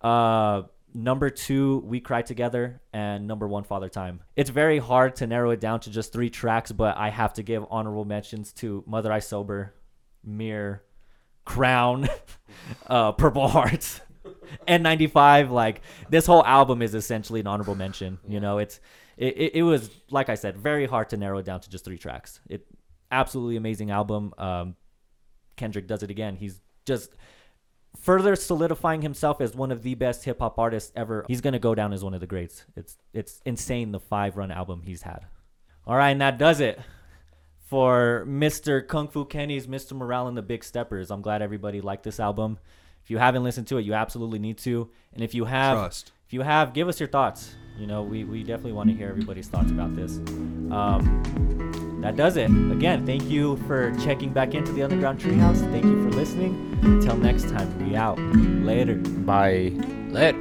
Uh, number two, We Cry Together, and number one, Father Time. It's very hard to narrow it down to just three tracks, but I have to give honorable mentions to Mother I Sober, Mirror, Crown, uh, Purple Hearts, N95. Like this whole album is essentially an honorable mention. You know, it's it, it, it was like I said, very hard to narrow it down to just three tracks. It absolutely amazing album. Um, Kendrick does it again. He's just further solidifying himself as one of the best hip hop artists ever. He's gonna go down as one of the greats. It's it's insane the five run album he's had. All right, and that does it for Mr. Kung Fu Kenny's Mr. Morale and the Big Steppers. I'm glad everybody liked this album. If you haven't listened to it, you absolutely need to. And if you have, Trust. If you have, give us your thoughts. You know, we, we definitely want to hear everybody's thoughts about this. Um, that does it. Again, thank you for checking back into the Underground Treehouse. Thank you for listening. Until next time, we out. Later. Bye. Lit.